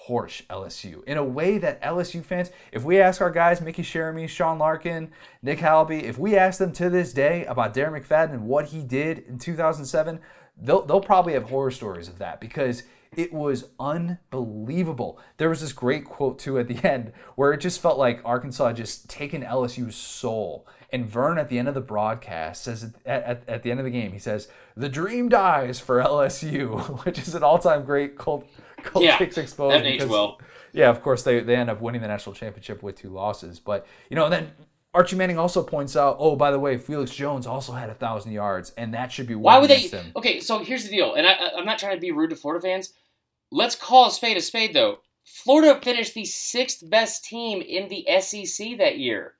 torch LSU in a way that LSU fans, if we ask our guys, Mickey Sheremy, Sean Larkin, Nick Halaby, if we ask them to this day about Darren McFadden and what he did in 2007, they'll, they'll probably have horror stories of that because it was unbelievable. There was this great quote too at the [LAUGHS] end where it just felt like Arkansas had just taken LSU's soul. And Verne at the end of the broadcast says at, at, at the end of the game, he says, The dream dies for LSU, [LAUGHS] which is an all time great cult, [LAUGHS] Yeah, kicks exposed. that aged well. Yeah, of course they, they end up winning the national championship with two losses. But you know, then Archie Manning also points out, oh, by the way, Felix Jones also had a thousand yards, and that should be Why would they? him. Okay, so here's the deal, and I- I'm not trying to be rude to Florida fans. Let's call a spade a spade, though. Florida finished the sixth best team in the SEC that year.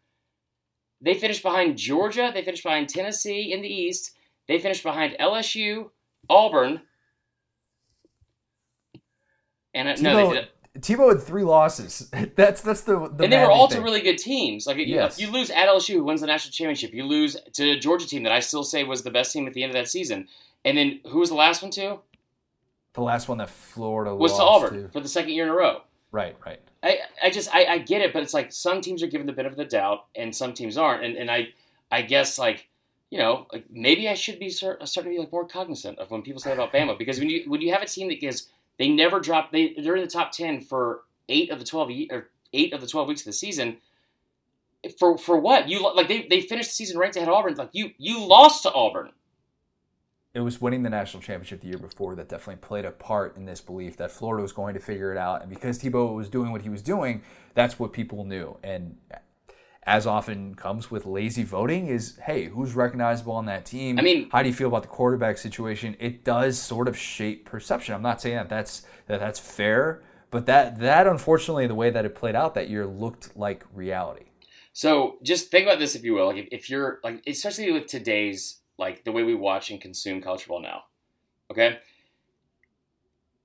They finished behind Georgia. They finished behind Tennessee in the East. They finished behind LSU, Auburn, and uh, no, they Tebow. Tebow had three losses. [LAUGHS] That's that's the, the and they were all to really good teams. Like you, Yes. you lose at LSU, who wins the national championship. You lose to a Georgia team that I still say was the best team at the end of that season. And then who was the last one to? the last one that Florida Was to Auburn for the second year in a row. Right, right. I, I just I, I get it, but it's like some teams are given the benefit of the doubt and some teams aren't. And, and I I guess like you know like maybe I should be start, starting to be like more cognizant of when people say about Bama because when you when you have a team that gives they never dropped. they they're in the top ten for eight of the twelve or eight of the twelve weeks of the season. For for what you like they they finished the season ranked ahead of Auburn like you you lost to Auburn. It was winning the national championship the year before that definitely played a part in this belief that Florida was going to figure it out. And because Tebow was doing what he was doing, that's what people knew. And as often comes with lazy voting, is hey, who's recognizable on that team? I mean- how do you feel about the quarterback situation? It does sort of shape perception. I'm not saying that that's that that's fair, but that that unfortunately the way that it played out that year looked like reality. So just think about this, if you will. Like if, if you're like, especially with today's like the way we watch and consume college football now. Okay,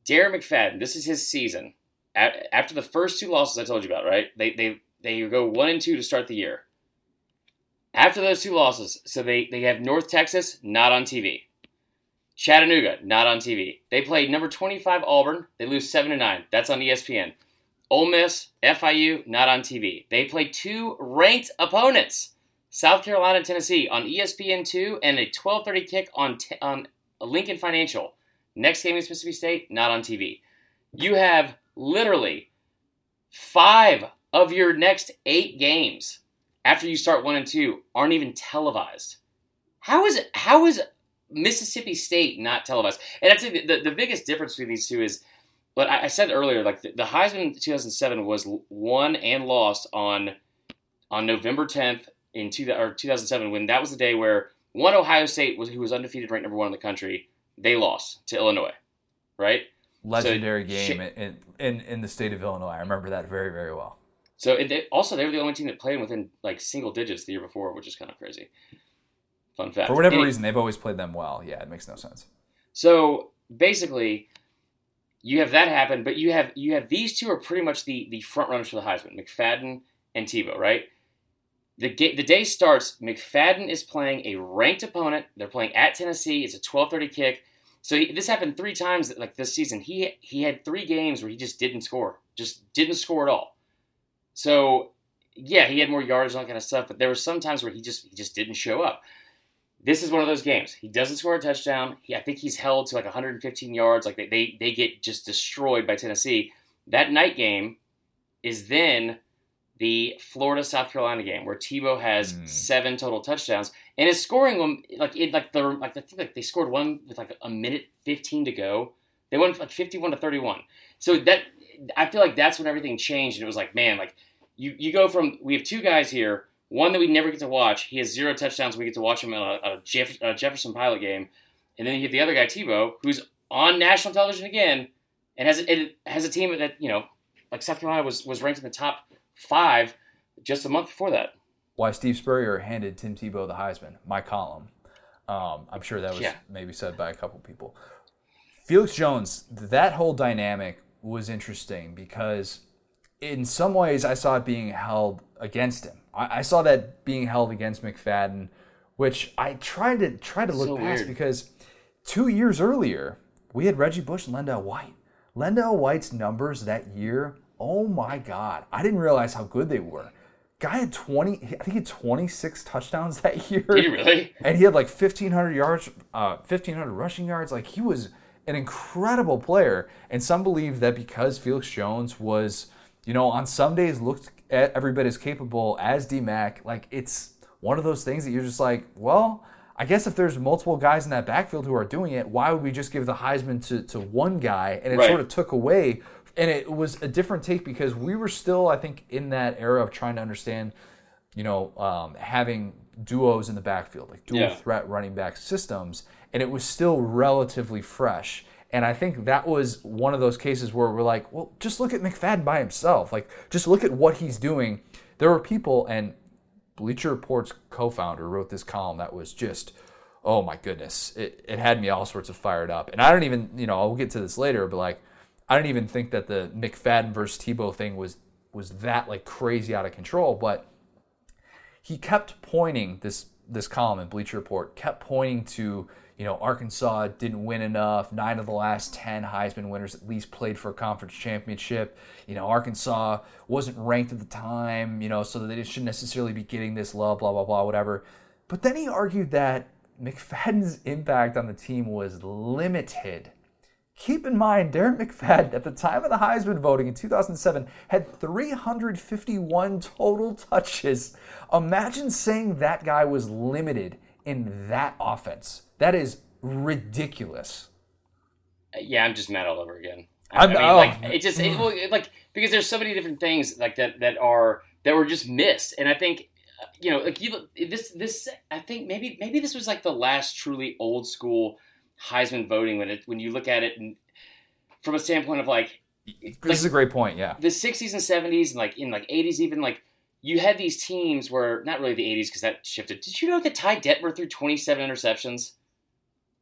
Darren McFadden. This is his season. A- After the first two losses I told you about, right? They they they go one and two to start the year. After those two losses, so they they have North Texas not on TV. Chattanooga not on TV. They play number twenty five Auburn. They lose seven to nine. That's on ESPN. Ole Miss, FIU, not on TV. They play two ranked opponents, South Carolina, Tennessee, on E ESPN2 and a 12:30 kick on t- on Lincoln Financial. Next game is Mississippi State, not on TV. You have literally five of your next eight games after you start one and two aren't even televised. How is it? How is Mississippi State not televised? And I'd say the, the, biggest difference between these two is but I, I said earlier, like the, the Heisman in 2007 was won and lost on on November 10th in two, or 2007 when that was the day where one Ohio State was who was undefeated, ranked number one in the country. They lost to Illinois, right? Legendary So, game shit. in, in in the state of Illinois. I remember that very very well. So it, they, also they were the only team that played within like single digits the year before, which is kind of crazy. Fun fact. For whatever Any- reason, they've always played them well. Yeah, it makes no sense. So basically, you have that happen, but you have you have these two are pretty much the the front runners for the Heisman, McFadden and Tebow, right? The ga- the day starts. McFadden is playing a ranked opponent. They're playing at Tennessee. It's a twelve thirty kick. So he, this happened three times like this season. He he had three games where he just didn't score, just didn't score at all. So yeah, he had more yards and all that kind of stuff, but there were some times where he just he just didn't show up. This is one of those games. He doesn't score a touchdown. He, I think he's held to like 115 yards. Like they, they, they get just destroyed by Tennessee. That night game is then the Florida South Carolina game where Tebow has Mm. seven total touchdowns and is scoring them like in like the like I think like they scored one with like a minute 15 to go. They went like 51 to 31. So that I feel like that's when everything changed and it was like man like you you go from we have two guys here one that we never get to watch. He has zero touchdowns. We get to watch him in a, a, Jeff, a Jefferson Pilot game, and then you have the other guy Tebow, who's on national television again, and has it has a team that you know, like South Carolina was was ranked in the top five just a month before that. Why Steve Spurrier handed Tim Tebow the Heisman? My column. Um, I'm sure that was Yeah. maybe said by a couple people. Felix Jones, that whole dynamic was interesting because in some ways I saw it being held against him. I, I saw that being held against McFadden, which I tried to try to look So past weird. because two years earlier we had Reggie Bush and LenDale White. LenDale White's numbers that year, oh my God. I didn't realize how good they were. Guy had 20, I think he had 26 touchdowns [LAUGHS] that year. Did he really? And he had like 1,500 yards, uh, 1,500 rushing yards. Like he was an incredible player. And some believe that because Felix Jones was, you know, on some days looked at every bit as capable as DMAC, like it's one of those things that you're just like, well, I guess if there's multiple guys in that backfield who are doing it, why would we just give the Heisman to, to one guy? And it Right. sort of took away. And it was a different take because we were still, I think, in that era of trying to understand, you know, um, having duos in the backfield, like dual Yeah. threat running back systems. And it was still relatively fresh. And I think that was one of those cases where we're like, well, just look at McFadden by himself. Like, just look at what he's doing. There were people, and Bleacher Report's co-founder wrote this column that was just, oh my goodness, it, it had me all sorts of fired up. And I don't even, you know, I'll get to this later, but like, I don't even think that the McFadden versus Tebow thing was was that like crazy out of control. But he kept pointing this this column in Bleacher Report kept pointing to you know Arkansas didn't win enough. Nine of the last ten Heisman winners at least played for a conference championship. You know Arkansas wasn't ranked at the time. You know so they shouldn't necessarily be getting this love. Blah blah blah whatever. But then he argued that McFadden's impact on the team was limited. Keep in mind, Darren McFadden, at the time of the Heisman voting in 2007, had 351 total touches. Imagine saying that guy was limited in that offense. That is ridiculous. Yeah, I'm just mad all over again. I, I mean, oh. like it just it, well, it- like because there's so many different things like that that are that were just missed, and I think uh, you know like you look- this this I think maybe maybe this was like the last truly old school Heisman voting when it when you look at it and from a standpoint of like This is a great point, yeah. the 60s and 70s and like in like 80s even like you had these teams where not really the 80s because that shifted. Did you know that Ty Detmer threw 27 interceptions?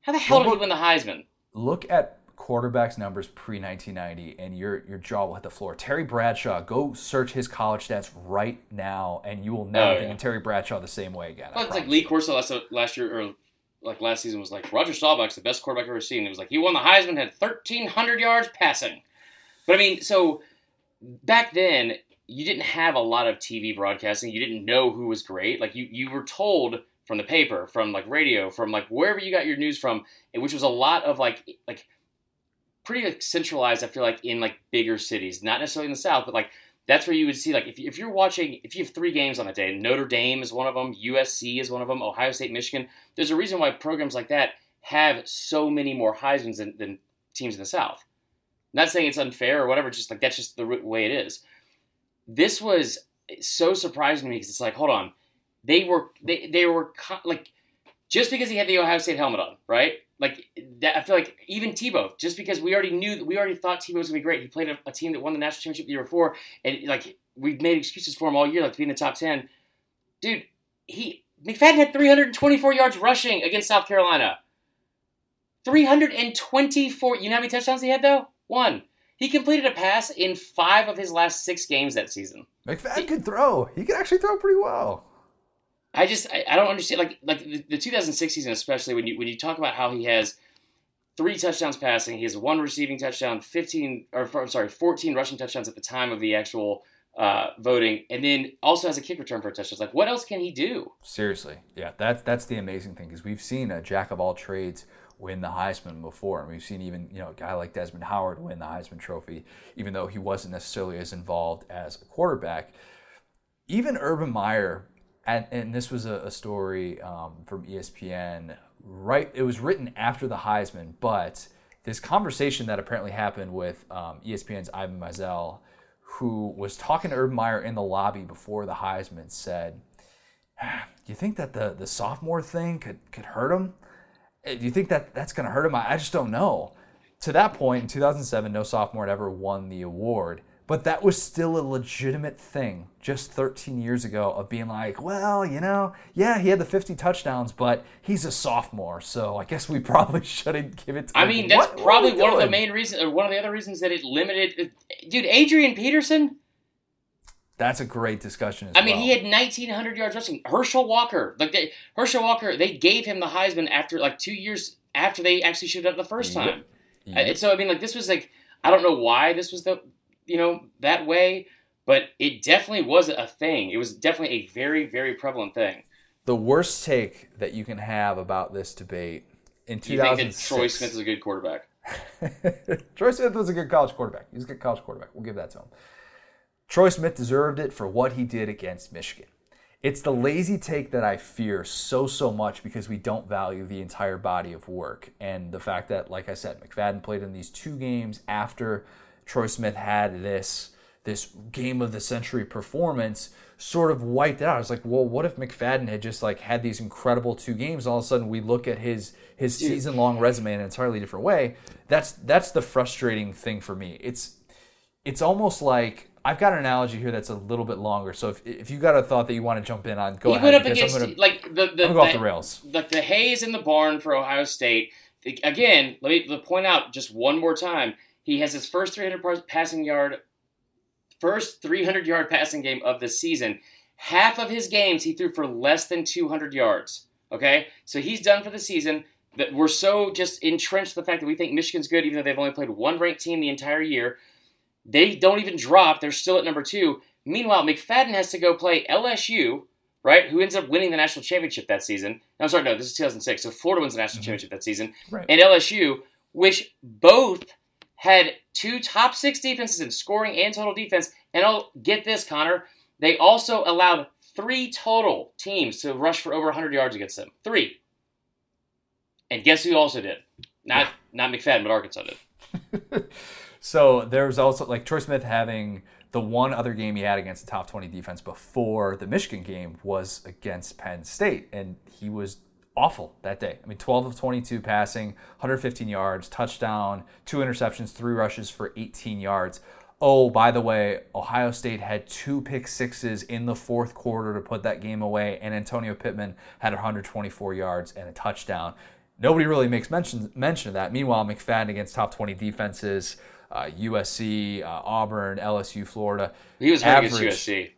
How the hell Well, did he win the Heisman? Look at quarterbacks numbers pre 1990 and your your jaw will hit the floor. Terry Bradshaw, go search his college stats right now and you will never Oh, think yeah. of Terry Bradshaw the same way again. Well, it's like Lee. Corso last, last year or like last season was like Roger Staubach's the best quarterback I've ever seen. It was like he won the Heisman, had 1,300 yards passing. But I mean, so back then you didn't have a lot of TV broadcasting. You didn't know who was great. Like you, you were told from the paper, from like radio, from like wherever you got your news from, which was a lot of like like pretty like centralized. I feel like in like bigger cities, not necessarily in the South, but like that's where you would see like if, if you're watching if you have three games on a day notre dame is one of them usc is one of them ohio state michigan there's a reason why programs like that have so many more heismans than, than teams in the south not saying it's unfair or whatever just like that's just the way it is this was eh, so surprising to me because it's like hold on they were they, they were like just because he had the ohio state helmet on right like that, I feel like even Tebow, just because we already knew that we already thought Tebow was gonna be great. He played a, a team that won the national championship the year before, and like we've made excuses for him all year, like to be in the top ten. Dude, he McFadden had 324 yards rushing against South Carolina. 324. You know how many touchdowns he had though? One. He completed a pass in five of his last six games that season. McFadden could throw. He could actually throw pretty well. I just I, I don't understand like like the, the 2006 season especially when you when you talk about how he has three touchdowns passing, he has one receiving touchdown, 15 or I'm sorry, 14 rushing touchdowns at the time of the actual uh, voting, and then also has a kick return for a touchdown. It's like what else can he do? Seriously, yeah, that's that's the amazing thing because we've seen a jack of all trades win the Heisman before, and we've seen even you know a guy like Desmond Howard win the Heisman Trophy, even though he wasn't necessarily as involved as a quarterback. Even Urban Meyer, and, and this was a, a story um, from ESPN. Right, it was written after the Heisman, but this conversation that apparently happened with um, ESPN's Ivan Maisel, who was talking to Urban Meyer in the lobby before the Heisman, said, "Do you think that the the sophomore thing could could hurt him? Eh, Do you think that that's going to hurt him? I, I just don't know." To that point, in 2007, no sophomore had ever won the award, but that was still a legitimate thing just 13 years ago of being like, well, you know, yeah, he had the 50 touchdowns, but he's a sophomore, so I guess we [LAUGHS] probably shouldn't give it to him. I him. mean, that's What- what probably we one of the main reasons, or one of the other reasons that it limited. Dude, Adrian Peterson. That's a great discussion as I mean, well. he had 1,900 yards rushing. Herschel Walker, like they, Herschel Walker, they gave him the Heisman after like two years after they actually showed up the first time. Yep. Uh, so I mean, like this was like I don't know why this was the you know that way, but it definitely was a thing. It was definitely a very very prevalent thing. The worst take that you can have about this debate in Do you think 2006. that Troy Smith is a good quarterback? [LAUGHS] Troy Smith was a good college quarterback. He was a good college quarterback. We'll give that to him. Troy Smith deserved it for what he did against Michigan. It's the lazy take that I fear so, so much because we don't value the entire body of work. And the fact that, like I said, McFadden played in these two games after Troy Smith had this this game of the century performance sort of wiped it out. It's like, well, what if McFadden had just like had these incredible two games? All of a sudden, we look at his his season long resume in an entirely different way. That's that's the frustrating thing for me. It's it's almost like I've got an analogy here that's a little bit longer. So if, if you got a thought that you want to jump in on, go he ahead. went up against I'm gonna, like the the, go off the- the rails. like the Hayes in the barn for Ohio State. Again, let me point out just one more time. He has his first 300 par- passing yard, first 300 yard passing game of the season. Half of his games he threw for less than 200 yards. Okay, so he's done for the season. That we're so just entrenched the fact that we think Michigan's good, even though they've only played one ranked team the entire year. They don't even drop; they're still at number two. Meanwhile, McFadden has to go play LSU, right? Who ends up winning the national championship that season? No, I'm sorry, no, this is 2006. So Florida wins the national Mhm. championship that season, Right. and LSU, which both had two top six defenses in scoring and total defense. And I'll get this, Connor. They also allowed three total teams to rush for over 100 yards against them. Three. And guess who also did? Not not McFadden, but Arkansas did. [LAUGHS] So there was also like Troy Smith having the one other game he had against the top 20 defense before the Michigan game was against Penn State. And he was awful that day. I mean, 12 of 22 passing, 115 yards, touchdown, two interceptions, three rushes for 18 yards. Oh, by the way, Ohio State had two pick sixes in the fourth quarter to put that game away, and Antonio Pittman had 124 yards and a touchdown. Nobody really makes mention mention of that. Meanwhile, McFadden against top 20 defenses, uh, USC, uh, Auburn, LSU, Florida. He was hurt against Average. USC.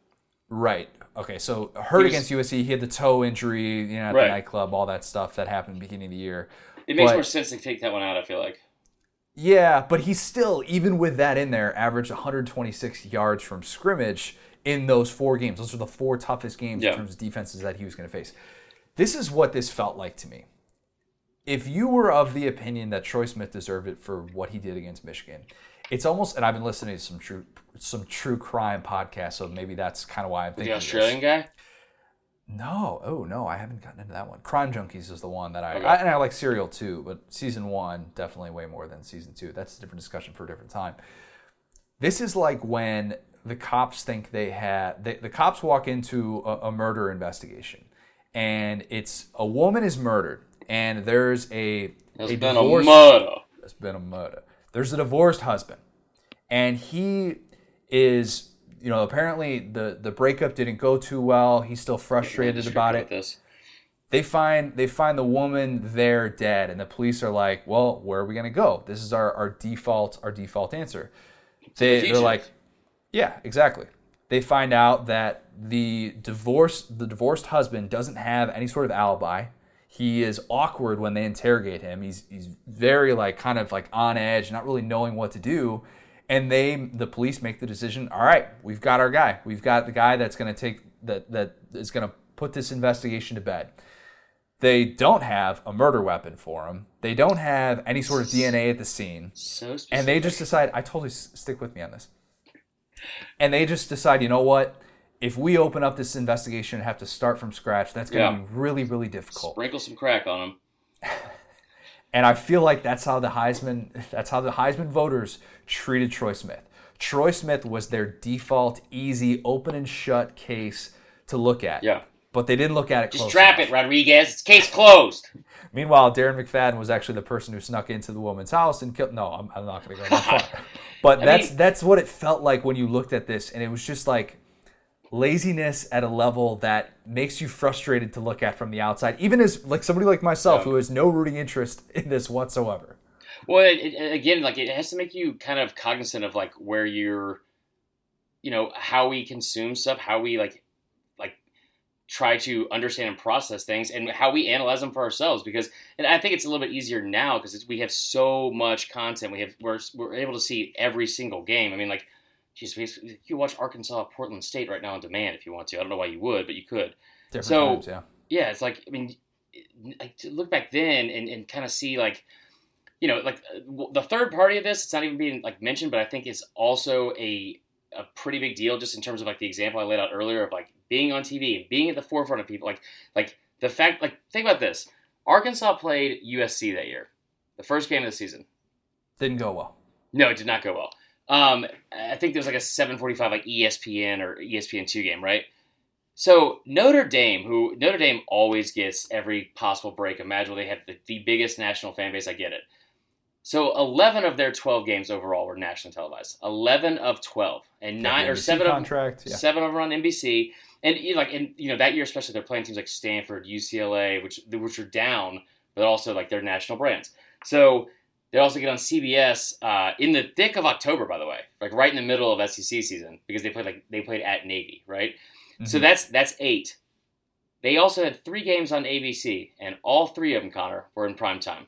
Right. Okay. So hurt was- against USC. He had the toe injury, you know, at Right. the nightclub, all that stuff that happened beginning of the year. It makes But- more sense to take that one out, I feel like. Yeah, but he still, even with that in there, averaged 126 yards from scrimmage in those four games. Those are the four toughest games Yeah. in terms of defenses that he was going to face. This is what this felt like to me. If you were of the opinion that Troy Smith deserved it for what he did against Michigan, it's almost, and I've been listening to some true, some true crime podcasts, so maybe that's kind of why I'm The thinking. this. Australian guy? No, oh no, I haven't gotten into that one. Crime Junkies is the one that I, Okay. I and I like Serial too, but season one definitely way more than season two. That's a different discussion for a different time. This is like when the cops think they had they, the cops walk into a, a murder investigation, and it's a woman is murdered, and there's a There's a been divorce- a murder. there's been a murder. There's a divorced husband, and he is, you know, apparently the the breakup didn't go too well. He's still frustrated about it. This. They find they find the woman there dead, and the police are like, "Well, where are we gonna go? This is our, our default our default answer." They, they're like, "Yeah, exactly." They find out that the divorce the divorced husband doesn't have any sort of alibi. He is awkward when they interrogate him. He's he's very like kind of like on edge, not really knowing what to do. And they the police make the decision, all right, we've got our guy. We've got the guy that's gonna take that that is gonna put this investigation to bed. They don't have a murder weapon for him. They don't have any sort of DNA at the scene. So. And they just decide, I totally stick with me on this. And they just decide, you know what? If we open up this investigation and have to start from scratch, that's going to Yeah. be really, really difficult. sprinkle some crack on them. [LAUGHS] And I feel like that's how the Heisman, [LAUGHS] that's how the Heisman voters treated Troy Smith. Troy Smith was their default, easy, open and shut case to look at. Yeah. But they didn't look at it Just close trap enough. it, Rodriguez. It's case closed. [LAUGHS] Meanwhile, Darren McFadden was actually the person who snuck into the woman's house and killed. No, I'm, I'm not going to go that far. But I that's mean- that's what it felt like when you looked at this, and it was just like laziness at a level that makes you frustrated to look at from the outside, even as like somebody like myself Yeah. who has no rooting interest in this whatsoever. Well, it, it, again, like it has to make you kind of cognizant of like where you're, you know, how we consume stuff, how we like, like try to understand and process things and how we analyze them for ourselves because and I think it's a little bit easier now because we have so much content we have we're, we're able to see every single game I mean like geez you can watch Arkansas Portland State right now on demand if you want to I don't know why you would but you could Different so times, yeah. yeah it's like I mean like, to look back then and, and kind of see like you know like uh, the third party of this it's not even being like mentioned but I think it's also a a pretty big deal just in terms of like the example I laid out earlier of like being on TV and being at the forefront of people. Like like the fact like think about this. Arkansas played USC that year, the first game of the season. Didn't go well. No, it did not go well. Um, I think there's like a 7:45 like ESPN or ESPN two game, right? So Notre Dame, who Notre Dame always gets every possible break imaginable, they have the, the biggest national fan base. I get it. So 11 of their 12 games overall were nationally televised. 11 of 12, and nine or seven contract, of yeah. seven of them on NBC. And you know, like, and you know that year especially, they're playing teams like Stanford, UCLA, which which are down, but also like they're national brands. So they also get on CBS uh, in the thick of October, by the way, like right in the middle of SEC season because they played like they played at Navy, right? Mm-hmm. So that's that's eight. They also had three games on ABC, and all three of them, Connor, were in prime time.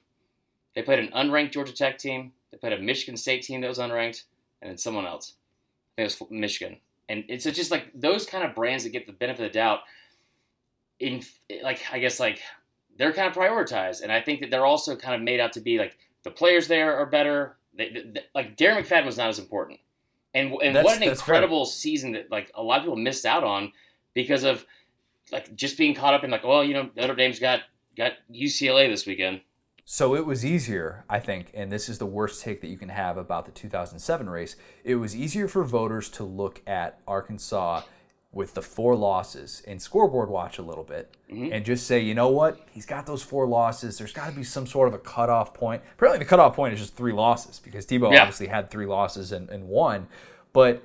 They played an unranked Georgia Tech team. They played a Michigan State team that was unranked, and then someone else. I think it was Michigan. And it's just like those kind of brands that get the benefit of the doubt. In like, I guess like they're kind of prioritized, and I think that they're also kind of made out to be like the players there are better. They, they, like Darren McFadden was not as important, and and That's- what an that's fair. incredible season that like a lot of people missed out on because of like just being caught up in like, well, you know, Notre Dame's got got UCLA this weekend. So it was easier, I think, and this is the worst take that you can have about the 2007 race. It was easier for voters to look at Arkansas with the four losses and scoreboard watch a little bit mm-hmm. and just say, you know what? He's got those four losses. There's got to be some sort of a cutoff point. Apparently, the cutoff point is just three losses because Tebow Yeah. obviously had three losses and, and won. But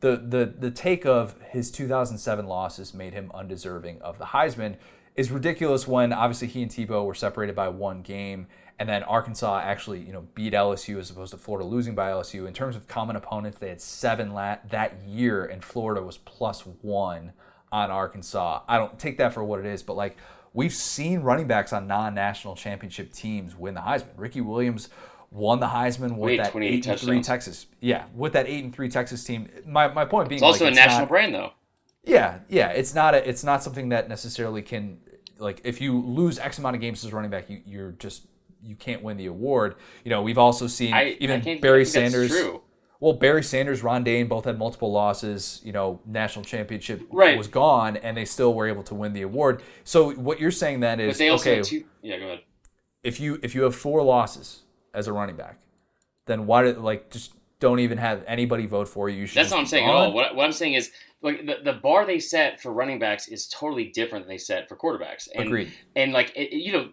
the, the the take of his 2007 losses made him undeserving of the Heisman is ridiculous when obviously he and Tebow were separated by one game and then Arkansas actually you know beat LSU as opposed to Florida losing by LSU in terms of common opponents they had seven la- that year and Florida was plus one on Arkansas I don't take that for what it is but like we've seen running backs on non-national championship teams win the Heisman Ricky Williams won the Heisman with Wait, that 28 eight and three. Texas yeah with that eight and three Texas team my, my point being It's also like, a national not- brand though. yeah, yeah. It's not a, it's not something that necessarily can like if you lose X amount of games as a running back, you, you're just you can't win the award. You know, we've also seen I, even I Barry I think that's Sanders. Well, Barry Sanders, Ron Dayne both had multiple losses. You know, national championship Right. was gone, and they still were able to win the award. So what you're saying then But is they also okay. two. Yeah, go ahead. if you if you have four losses as a running back, then why did like just don't even have anybody vote for you? you should That's what I'm saying at all. What, what I'm saying is, like the, the bar they set for running backs is totally different than they set for quarterbacks. And, Agreed. And like it- you know,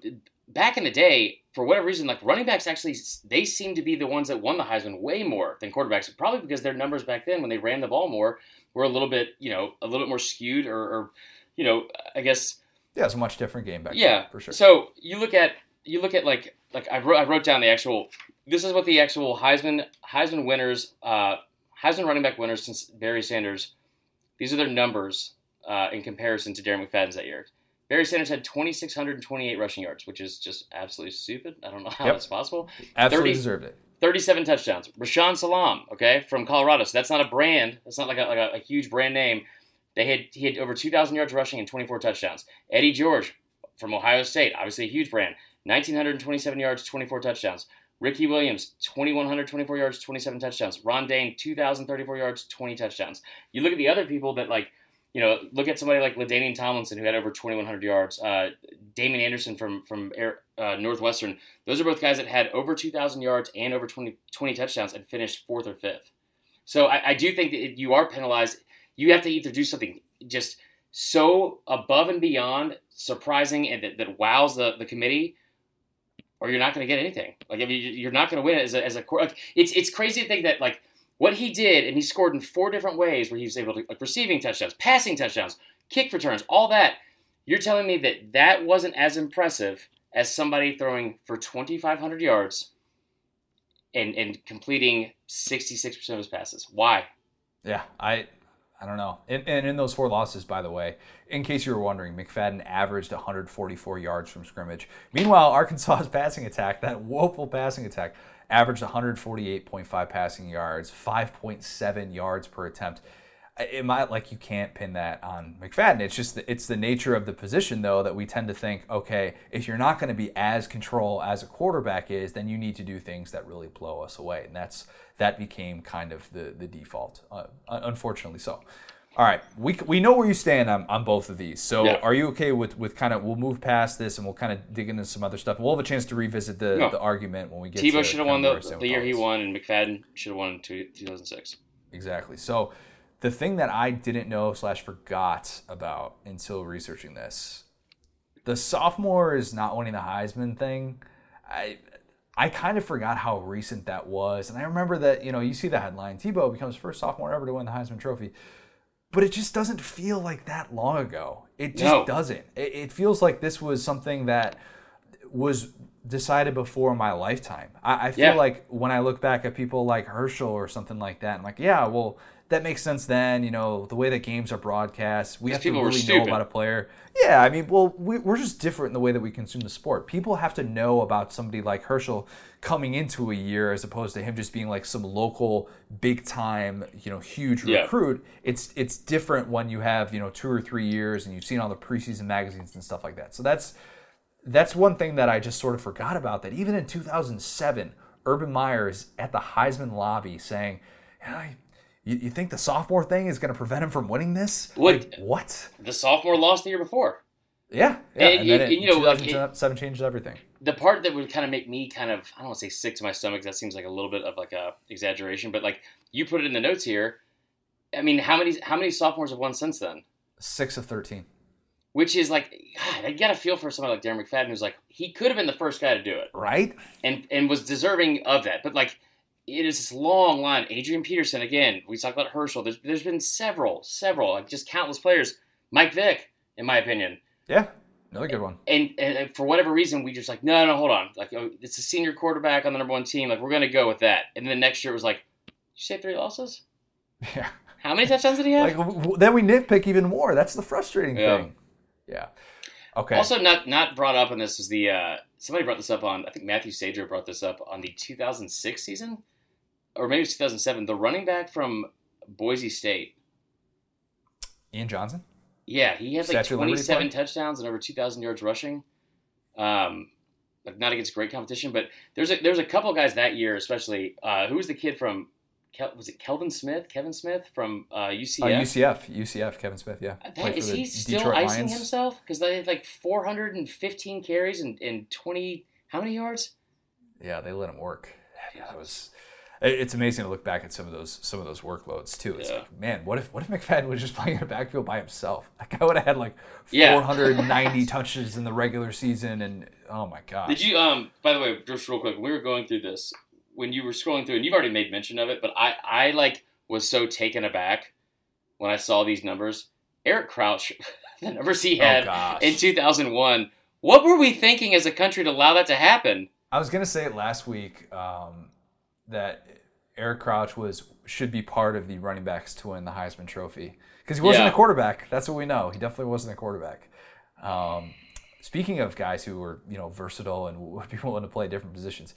back in the day, for whatever reason, like running backs actually they seem to be the ones that won the Heisman way more than quarterbacks. Probably because their numbers back then when they ran the ball more were a little bit you know a little bit more skewed or, or you know I guess Yeah, it's a much different game back yeah then, for sure. So you look at you look at like like I wrote I wrote down the actual. This is what the actual Heisman Heisman winners, uh, Heisman running back winners since Barry Sanders. These are their numbers uh, in comparison to Darren McFadden's that year. Barry Sanders had 2,628 rushing yards, which is just absolutely stupid. I don't know how Yep. that's possible. Absolutely 30 deserved it. 37 touchdowns. Rashaan Salaam, okay, from Colorado. So that's not a brand. That's not like a, like a, a huge brand name. They had he had over 2,000 yards rushing and 24 touchdowns. Eddie George from Ohio State, obviously a huge brand. 1,927 yards, 24 touchdowns. Ricky Williams, 2,124 yards, 27 touchdowns. Ron Dayne, 2,034 yards, 20 touchdowns. You look at the other people that like, you know, look at somebody like LaDainian Tomlinson who had over 2,100 yards. Uh, Damien Anderson from from Air, uh, Northwestern. Those are both guys that had over 2,000 yards and over 20, 20 touchdowns and finished fourth or fifth. So I, I do think that you are penalized. You have to either do something just so above and beyond surprising and that, that wows the, the committee, or you're not going to get anything. Like you're not going to win as a as a. Like, it's it's crazy to think that like what he did and he scored in four different ways where he was able to like receiving touchdowns, passing touchdowns, kick returns, all that. You're telling me that that wasn't as impressive as somebody throwing for 2,500 yards and and completing 66% of his passes. Why? Yeah, I I don't know. And, and, in those four losses, by the way, in case you were wondering, McFadden averaged 144 yards from scrimmage. Meanwhile, Arkansas's [LAUGHS] passing attack, that woeful passing attack, averaged 148.5 passing yards, 5.7 yards per attempt. It might like you can't pin that on McFadden. It's just it's the nature of the position though that we tend to think, okay, if you're not going to be as control as a quarterback is, then you need to do things that really blow us away, and that's that became kind of the the default, uh, unfortunately. So, all right, we we know where you stand on, on both of these. So, yeah. are you okay with with kind of we'll move past this and we'll kind of dig into some other stuff. We'll have a chance to revisit the, no. the argument when we get. Tebow should have won the, the year he won, and McFadden should have won in 2006. Exactly. So, the thing that I didn't know slash forgot about until researching this, the sophomore is not winning the Heisman thing. I I kind of forgot how recent that was. And I remember that, you know, you see the headline Tebow becomes first sophomore ever to win the Heisman Trophy. But it just doesn't feel like that long ago. It just no. doesn't. It, it, feels like this was something that was decided before my lifetime. I, I feel yeah. like when I look back at people like Herschel or something like that, I'm like, yeah, well, that makes sense then. You know, the way that games are broadcast, we have to really know about a player. Yeah, I mean, well, we, are just different in the way that we consume the sport. People have to know about somebody like Herschel coming into a year as opposed to him just being like some local, big time, you know, huge yeah. recruit. It's it's different when you have you know two or three years and you've seen all the preseason magazines and stuff like that. So that's that's one thing that I just sort of forgot about. That even in 2007, Urban Meyer is at the Heisman lobby saying. You, you think the sophomore thing is going to prevent him from winning this? What? Like, what? The sophomore lost the year before. Yeah, yeah. And, and, then and, you know, 2007 like changed everything. The part that would kind of make me kind of, I don't want to say sick to my stomach. That seems like a little bit of like a exaggeration, but like you put it in the notes here. I mean, how many how many sophomores have won since then? Six of thirteen. Which is like, God, I got a feel for somebody like Darren McFadden, who's like, he could have been the first guy to do it, right? And and was deserving of that. But like, it is this long line. Adrian Peterson again. We talked about Herschel. There's there's been several, several, like just countless players. Mike Vick, in my opinion. Yeah, another good one. And, and for whatever reason, we just like no, no, hold on. Like oh, it's a senior quarterback on the number one team. Like we're gonna go with that. And then the next year it was like, you say three losses? [LAUGHS] Yeah. How many touchdowns did he have? Like then we nitpick even more. That's the frustrating yeah. thing. Yeah. Okay. Also, not not brought up in this is the uh, somebody brought this up on I think Matthew Sager brought this up on the 2006 season or maybe it's 2007, the running back from Boise State. Ian Johnson? Yeah, he had like 27 touchdowns and over 2,000 yards rushing. Um, not against great competition, but there's a there's a couple guys that year, especially. Uh, who was the kid from? Was it Kelvin Smith? Kevin Smith from uh, UCF. Uh, UCF, UCF, Kevin Smith. Yeah. That, is he still Detroit icing Lions. himself? Because they had like 415 carries and, and 20. How many yards? Yeah, they let him work. Yeah, that was it's amazing to look back at some of those some of those workloads too. It's yeah. like, man, what if what if McFadden was just [LAUGHS] playing in a backfield by himself? That guy would have had like yeah. [LAUGHS] 490 touches in the regular season, and oh my god. Did you um? By the way, just real quick, we were going through this when you were scrolling through, and you've already made mention of it, but I I like was so taken aback when I saw these numbers. Eric Crouch, [LAUGHS] the numbers he oh, had oh, in 2001. What were we thinking as a country to allow that to happen? I was gonna say it last week. Um, that Eric Crouch was should be part of the running backs to win the Heisman Trophy because he wasn't yeah. a quarterback. That's what we know. He definitely wasn't a quarterback. Um, speaking of guys who were you know versatile and would be [LAUGHS] willing to play different positions,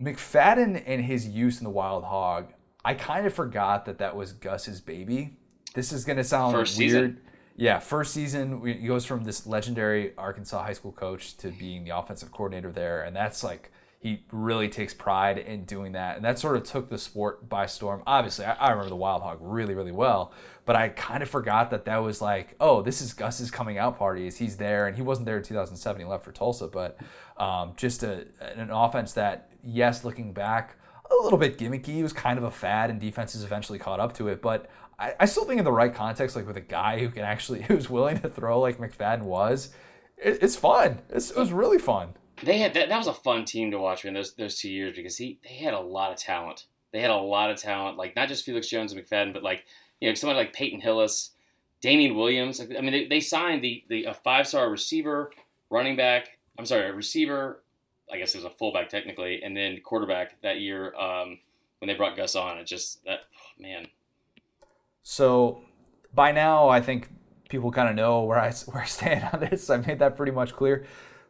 McFadden and his use in the Wild Hog, I kind of forgot that that was Gus's baby. This is gonna sound first weird. Season. Yeah, first season he goes from this legendary Arkansas high school coach to being the offensive coordinator there, and that's like he really takes pride in doing that. And that sort of took the sport by storm. Obviously, I, I, remember the Wild Hog really, really well, but I kind of forgot that that was like, oh, this is Gus's coming out party. Is he's there, and he wasn't there in 2007. He left for Tulsa, but um, just a, an offense that, yes, looking back, a little bit gimmicky. It was kind of a fad, and defenses eventually caught up to it. But I, I still think in the right context, like with a guy who can actually, [LAUGHS] who's willing to throw like McFadden was, it, it's fun. It's, it was really fun they had that, that was a fun team to watch in those those two years because he they had a lot of talent. They had a lot of talent, like not just Felix Jones and McFadden, but like you know someone like Peyton Hillis, Damian Williams. I mean, they, they signed the the a five star receiver, running back. I'm sorry, a receiver. I guess it was a fullback technically, and then quarterback that year um, when they brought Gus on. It just that oh, man. So by now, I think people kind of know where I [LAUGHS] where I stand on this. I made that pretty much clear.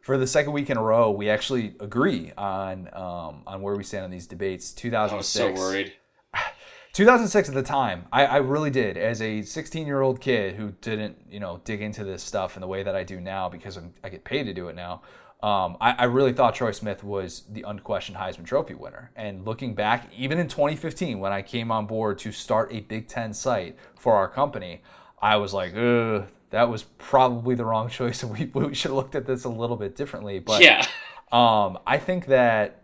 For the second week in a row, we actually agree on um, on where we stand on these debates. 2006. I was so worried. [SIGHS] 2006 at the time, I, I really did. As a 16 year old kid who didn't, you know, dig into this stuff in the way that I do now because I'm, i get paid to do it now, um, I, I, really thought Troy Smith was the unquestioned Heisman Trophy winner. And looking back, even in 2015, when I came on board to start a Big Ten site for our company, I was like, ugh, that was probably the wrong choice. [LAUGHS] We, we should have looked at this a little bit differently. But yeah. um, I think that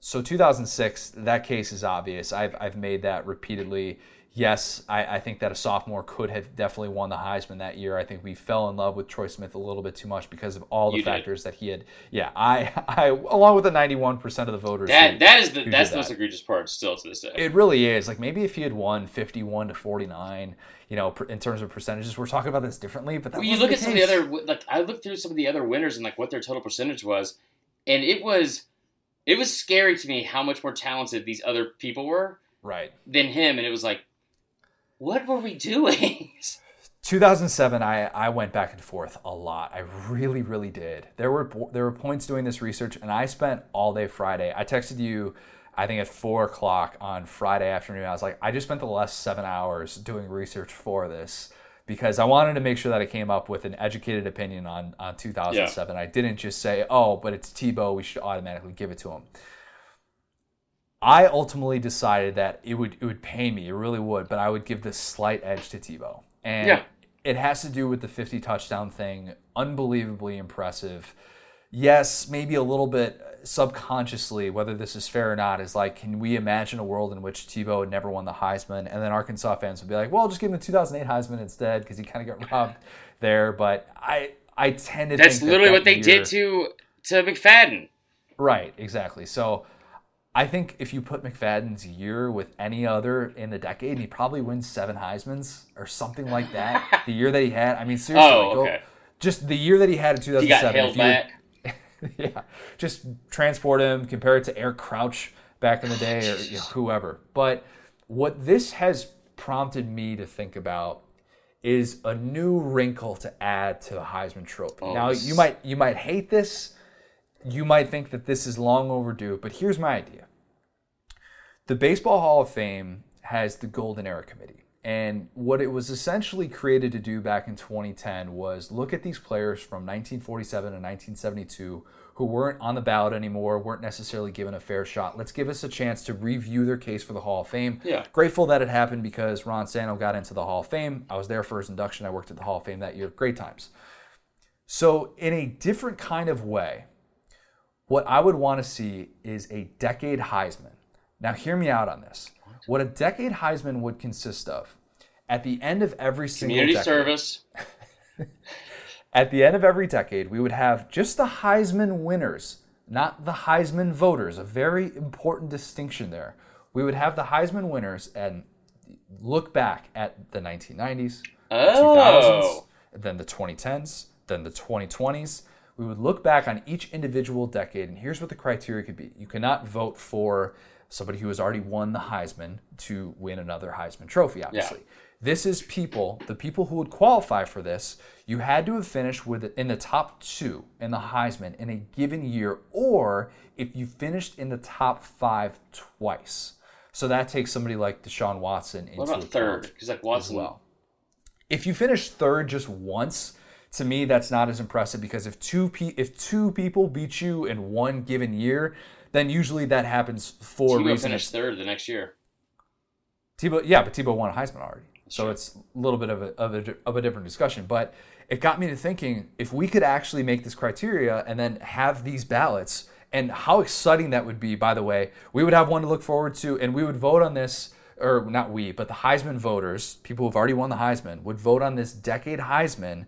so 2006, that case is obvious. I've, I've made that repeatedly. Yes, I, I think that a sophomore could have definitely won the Heisman that year. I think we fell in love with Troy Smith a little bit too much because of all the you factors did. that he had. Yeah, I, [LAUGHS] I along with the 91% of the voters. That who, that is the that's the most egregious part still to this day. It really is. Like maybe if he had won 51 to 49, you know, in terms of percentages, we're talking about this differently. But well, you look at some of the other like I looked through some of the other winners and like what their total percentage was, and it was it was scary to me how much more talented these other people were right than him and it was like what were we doing [LAUGHS] 2007 I, I went back and forth a lot i really really did there were there were points doing this research and i spent all day friday i texted you i think at four o'clock on friday afternoon i was like i just spent the last seven hours doing research for this because I wanted to make sure that I came up with an educated opinion on, on 2007. Yeah. I didn't just say, oh, but it's Tebow, we should automatically give it to him. I ultimately decided that it would it would pay me, it really would, but I would give this slight edge to Tebow. And yeah. it has to do with the 50 touchdown thing, unbelievably impressive. Yes, maybe a little bit subconsciously, whether this is fair or not, is like, can we imagine a world in which Tebow had never won the Heisman? And then Arkansas fans would be like, well, just give him the 2008 Heisman instead because he kind of got [LAUGHS] robbed there. But I, I tend to that's literally that what they year, did to to McFadden. Right, exactly. So I think if you put McFadden's year with any other in the decade, and he probably wins seven Heisman's or something like that. [LAUGHS] the year that he had, I mean, seriously, oh, okay. go, just the year that he had in 2007. He got back. [LAUGHS] yeah, just transport him, compare it to Eric Crouch back in the day, or you know, [LAUGHS] whoever. But what this has prompted me to think about is a new wrinkle to add to the Heisman Trophy. Oh, now you might you might hate this, you might think that this is long overdue, but here's my idea. The Baseball Hall of Fame has the Golden Era Committee. And what it was essentially created to do back in 2010 was look at these players from 1947 and 1972 who weren't on the ballot anymore, weren't necessarily given a fair shot. Let's give us a chance to review their case for the Hall of Fame. Yeah. Grateful that it happened because Ron Santo got into the Hall of Fame. I was there for his induction. I worked at the Hall of Fame that year. Great times. So, in a different kind of way, what I would want to see is a decade Heisman. Now, hear me out on this. What a decade Heisman would consist of at the end of every single community decade, service. [LAUGHS] at the end of every decade, we would have just the Heisman winners, not the Heisman voters. A very important distinction there. We would have the Heisman winners and look back at the 1990s, oh. 2000s, then the 2010s, then the 2020s. We would look back on each individual decade, and here's what the criteria could be. You cannot vote for somebody who has already won the Heisman to win another Heisman trophy, obviously. Yeah. This is people, the people who would qualify for this, you had to have finished with in the top two in the Heisman in a given year, or if you finished in the top five twice. So that takes somebody like Deshaun Watson into what about third? Because like Watson, well. If you finish third just once, to me that's not as impressive because if two pe- if two people beat you in one given year, then usually that happens for Tebow reasons. finished third the next year. Tebow, yeah, but Tebow won a Heisman already, so it's a little bit of a, of a of a different discussion. But it got me to thinking if we could actually make this criteria and then have these ballots, and how exciting that would be. By the way, we would have one to look forward to, and we would vote on this or not we, but the Heisman voters, people who've already won the Heisman, would vote on this decade Heisman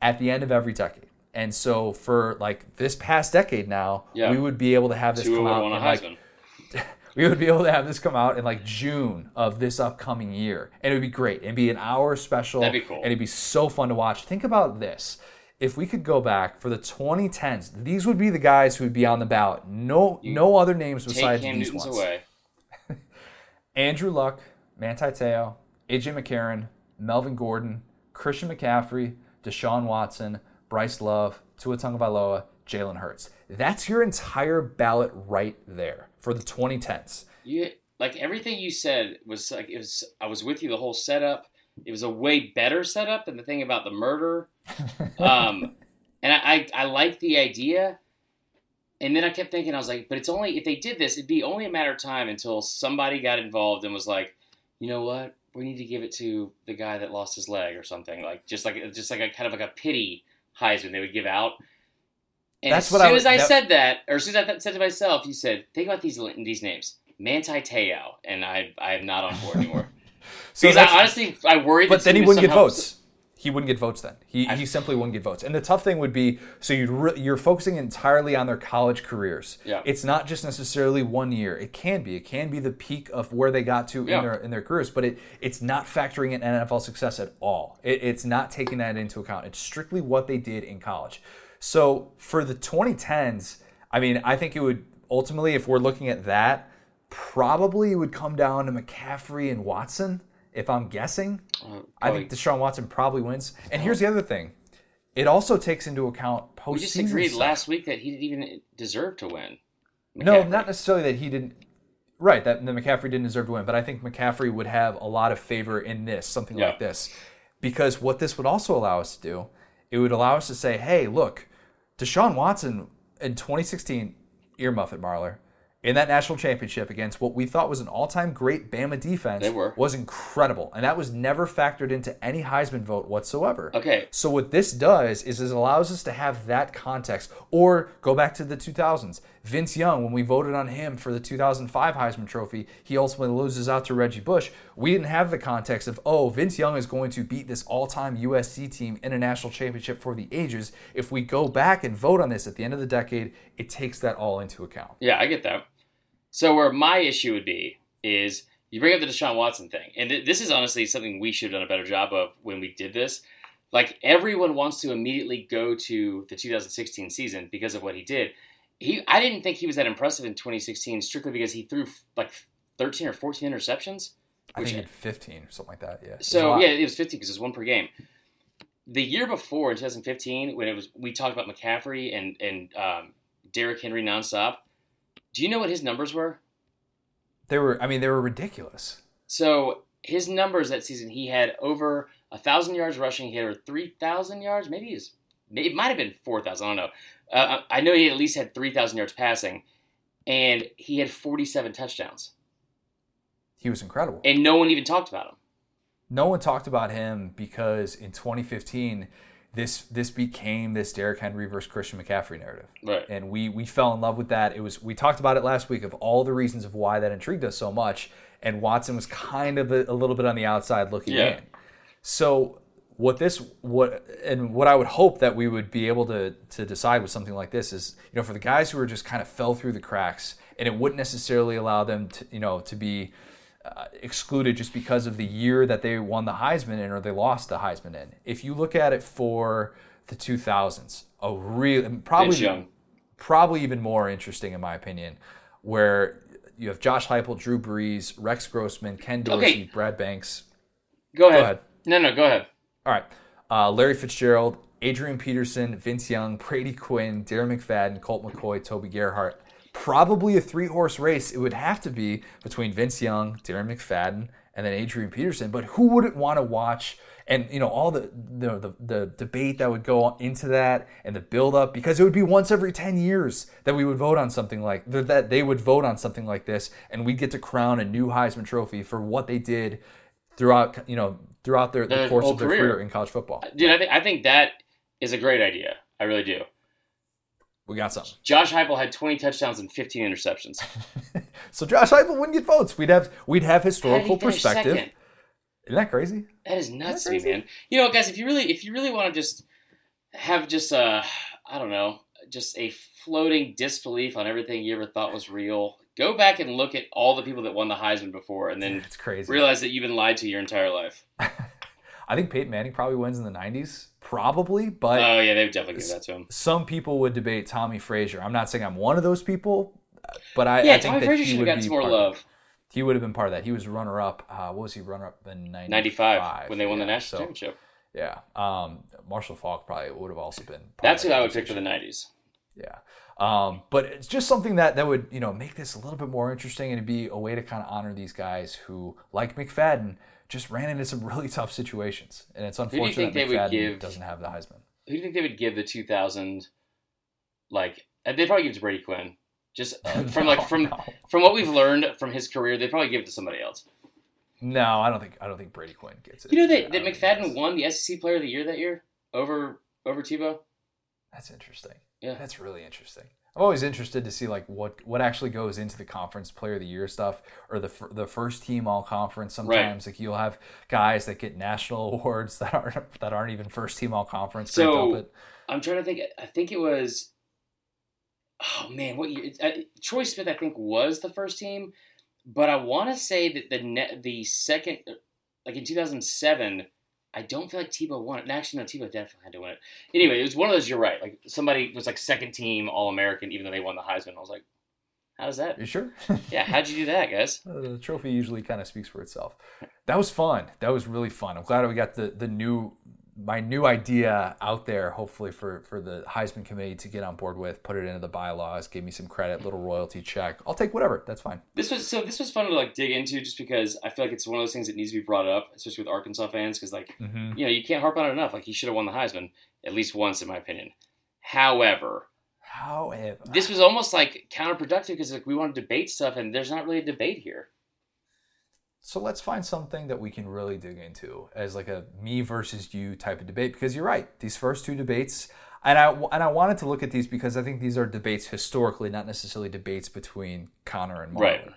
at the end of every decade. And so for like this past decade now, yeah. we would be able to have this come out in like, [LAUGHS] we would be able to have this come out in like June of this upcoming year. And it would be great. It'd be an hour special. That'd be cool. And it'd be so fun to watch. Think about this. If we could go back for the 2010s, these would be the guys who would be on the ballot. No you no other names besides these Newton's ones. Away. [LAUGHS] Andrew Luck, Manti Te'o, AJ McCarron, Melvin Gordon, Christian McCaffrey, Deshaun Watson, Bryce Love, Tua Tagovailoa, Jalen Hurts. That's your entire ballot right there for the 2010s. You like everything you said was like it was. I was with you the whole setup. It was a way better setup than the thing about the murder. [LAUGHS] Um, and I, I, I like the idea. And then I kept thinking, I was like, but it's only if they did this, it'd be only a matter of time until somebody got involved and was like, you know what, we need to give it to the guy that lost his leg or something like just like just like a kind of like a pity Heisman they would give out. And That's as what I soon as I that- said that, or as soon as I said to myself, you said, think about these these names, Manti Te'o, and I I am not on board anymore. [LAUGHS] So because I honestly I worried. but then he wouldn't get somehow- votes. He wouldn't get votes then. He, he simply wouldn't get votes. And the tough thing would be so you'd re- you're focusing entirely on their college careers. Yeah. It's not just necessarily one year. It can be. It can be the peak of where they got to Yeah. in their in their careers, but it it's not factoring in NFL success at all. It, it's not taking that into account. It's strictly what they did in college. So for the 2010s, I mean, I think it would ultimately, if we're looking at that, probably it would come down to McCaffrey and Watson. If I'm guessing, Uh, I think Deshaun Watson probably wins. And here's the other thing: it also takes into account postseason. we just agreed stuff. last week that he didn't even deserve to win. No, not necessarily that he didn't. Right, that the McCaffrey didn't deserve to win, but I think McCaffrey would have a lot of favor in this, something Yeah. like this, because what this would also allow us to do, it would allow us to say, hey, look, Deshaun Watson in 2016, earmuff it, Marler, in that national championship against what we thought was an all-time great Bama defense, They were. was incredible, and that was never factored into any Heisman vote whatsoever. Okay. So what this does is it allows us to have that context, or go back to the 2000s. Vince Young, when we voted on him for the 2005 Heisman Trophy, he ultimately loses out to Reggie Bush. We didn't have the context of, oh, Vince Young is going to beat this all-time USC team in a national championship for the ages. If we go back and vote on this at the end of the decade, it takes that all into account. Yeah, I get that. So where my issue would be is you bring up the Deshaun Watson thing, and th- this is honestly something we should have done a better job of when we did this. Like everyone wants to immediately go to the 2016 season because of what he did. He, I didn't think he was that impressive in 2016 strictly because he threw like 13 or 14 interceptions. I Which- think he had 15 or something like that. Yeah. It was a So yeah, it was 15 because it was one per game. The year before in 2015, when it was we talked about McCaffrey and and um, Derrick Henry nonstop. Do you know what his numbers were? they were. I mean, they were ridiculous. So his numbers that season, he had over a thousand yards rushing. He had over three thousand yards. Maybe he's it might have been four thousand. I don't know. Uh, I know he at least had three thousand yards passing, and he had forty-seven touchdowns, He was incredible. and no one even talked about him. no one talked about him because in 2015 this this became this Derrick Henry versus Christian McCaffrey narrative. Right. And we we fell in love with that. It was we talked about it last week of all the reasons of why that intrigued us so much and Watson was kind of a, a little bit on the outside looking Yeah. in. So what this what and what I would hope that we would be able to to decide with something like this is you know for the guys who are just kind of fell through the cracks and it wouldn't necessarily allow them to you know to be uh, excluded just because of the year that they won the Heisman in or they lost the Heisman in. If you look at it for the 2000s, a real probably probably even more interesting in my opinion, where you have Josh Heupel, Drew Brees, Rex Grossman, Ken Dorsey, Okay. Brad Banks. Go ahead. ahead. No, no, go ahead. All right. Uh, Larry Fitzgerald, Adrian Peterson, Vince Young, Brady Quinn, Darren McFadden, Colt McCoy, Toby Gerhart. Probably a three horse race. It would have to be between Vince Young, Darren McFadden, and then Adrian Peterson. But who wouldn't want to watch? And you know all the the, the the debate that would go into that and the build up because it would be once every ten years that we would vote on something like that they would vote on something like this and we'd get to crown a new Heisman Trophy for what they did throughout you know throughout their the course of their career. career in college football. Dude, I think I think that is a great idea. I really do. We got something. Josh Heupel had 20 touchdowns and 15 interceptions. [LAUGHS] So Josh Heupel wouldn't get votes. We'd have we'd have How did he historical perspective. second? Isn't that crazy? That is nuts to Isn't me, that man. You know, guys, if you really, if you really want to just have just a, I don't know, just a floating disbelief on everything you ever thought was real, go back and look at all the people that won the Heisman before, and then It's crazy. realize that you've been lied to your entire life. [LAUGHS] I think Peyton Manning probably wins in the '90s, probably, but Oh yeah, they've definitely given that to him. some people would debate Tommie Frazier. I'm not saying I'm one of those people, but I, Yeah, I think Tommy that Frazier he should have would gotten some more love. he would have been part of that. He was runner up. Uh, what was he runner up in 95? 95 when they won the national so, championship. Yeah. Um, Marshall Faulk probably would have also been. part That's who I would pick for the '90s. Yeah. Um, but it's just something that, that would, you know, make this a little bit more interesting and it'd be a way to kind of honor these guys who, like McFadden, just ran into some [LAUGHS] really tough situations. And it's unfortunate that they McFadden give- doesn't have the Heisman. Who do you think they would give the 2000? Like uh, they'd probably give it to Brady Quinn. Just [LAUGHS] from like from no. from what we've learned from his career, they'd probably give it to somebody else. No, I don't think I don't think Brady Quinn gets it. You know that, that McFadden won the SEC Player of the Year that year over over Tebow. That's interesting. Yeah. That's really interesting. I'm always interested to see like what what actually goes into the conference player of the year stuff or the the first team all conference. Sometimes like you'll have guys that get national [LAUGHS] awards that aren't that aren't even first team all conference. So-. I'm trying to think. I think it was. Oh man, what year? Uh, Troy Smith, I think, was the first team, but I want to say that the net, the second, like in 2007, I don't feel like Tebow won it. Actually, no, Tebow definitely had to win it. Anyway, it was one of those. You're right. Like somebody was like second team All American, even though they won the Heisman. I was like, how does that? you sure? [LAUGHS] Yeah, how'd you do that, guys? Uh, [LAUGHS] the trophy usually kind of speaks for itself. That was fun. That was really fun. I'm glad we got the the new my new idea out there. Hopefully for for the Heisman committee to get on board with, put it into the bylaws, give me some credit, little royalty check. I'll take whatever. That's fine. This was so. This was fun to like dig into, just because I feel like it's one of those things that needs to be brought up, especially with Arkansas fans, because like Mm-hmm. you know, you can't harp on it enough. Like he should have won the Heisman at least once, in my opinion. However, However, this was almost like counterproductive because like we want to debate stuff, and there's not really a debate here. So let's find something that we can really dig into as like a me versus you type of debate because you're right. These first two debates, and I and I wanted to look at these because I think these are debates historically, not necessarily debates between Connor and Marler. Right.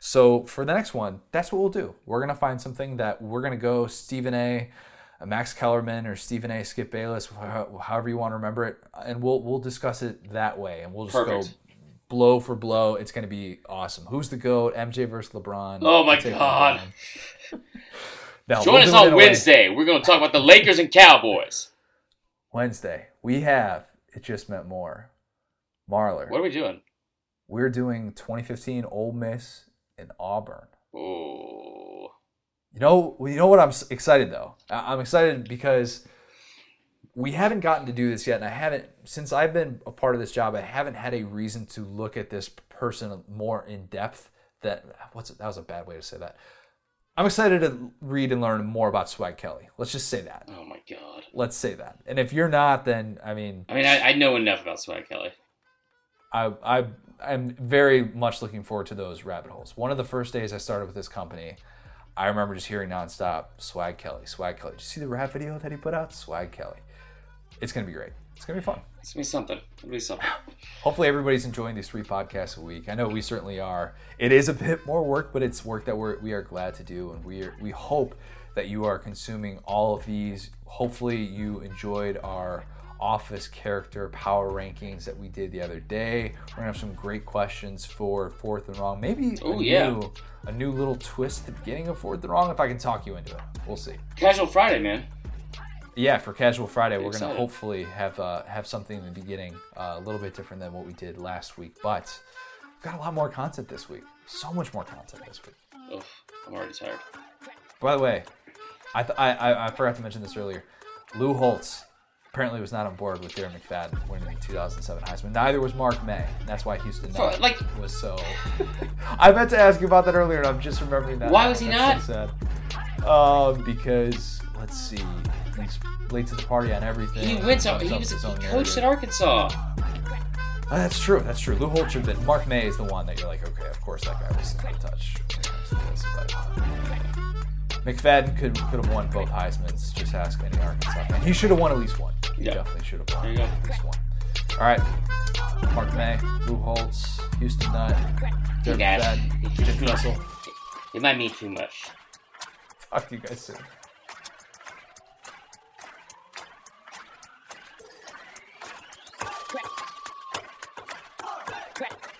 So for the next one, that's what we'll do. We're gonna find something that we're gonna go Stephen A. Max Kellerman or Stephen A. Skip Bayless, however you want to remember it, and we'll we'll discuss it that way, and we'll just Perfect. go blow for blow. It's gonna be awesome. Who's the goat? MJ versus LeBron. Oh my God. Join we'll us in on Wednesday. We're going to talk about the Lakers and Cowboys. Wednesday, we have it just meant more. Marler, What are we doing? we're doing 2015 Ole Miss and Auburn. Oh, You know, you know what I'm excited though. I'm excited because we haven't gotten to do this yet, and I haven't since I've been a part of this job. I haven't had a reason to look at this person more in depth. That what's that was a bad way to say that. I'm excited to read and learn more about Swag Kelly. Let's just say that. oh my God. Let's say that. And if you're not, then I mean, I mean, I, I know enough about Swag Kelly. I I I'm very much looking forward to those rabbit holes. One of the first days I started with this company, I remember just hearing nonstop Swag Kelly, Swag Kelly. Did you see the rap video that he put out? Swag Kelly. It's gonna be great. It's gonna be fun. It's gonna be something. It'll be something. Hopefully everybody's enjoying these three podcasts a week. I know we certainly are. It is a bit more work, but it's work that we're we are glad to do, and we are, we hope that you are consuming all of these. Hopefully you enjoyed our office character power rankings that we did the other day. We're gonna have some great questions for fourth and wrong. Maybe Oh, a yeah. new a new little twist at the beginning of fourth and wrong. If I can talk you into it, we'll see. Casual Friday, man. Yeah, for Casual Friday, we're gonna hopefully have uh, have something in the beginning uh, a little bit different than what we did last week, but we've got a lot more content this week. So much more content this week. Ugh, I'm already tired. By the way, I, th- I, I I forgot to mention this earlier. Lou Holtz apparently was not on board with Darren McFadden winning the 2007 Heisman. Neither was Mark May. That's why Houston For- like- was so. [LAUGHS] I meant to ask you about that earlier, and I'm just remembering that. Why now. was he That's so sad. Um, because let's see, he's late to the party on everything. He went to. He was. He coached at. Arkansas. Uh, that's true. That's true. Lou Holtz should have been. Mark May is the one that you're like, okay, of course that guy was in touch. when it this, but- McFadden could could have won both Heisman's. Just ask any Arkansas fan. He should have won at least one. He Yeah. definitely should have won There you go. at least one. All right. Mark May, Lou Holtz, Houston Nutt, Jim Russell. It might mean too much. Talk to you guys soon. crack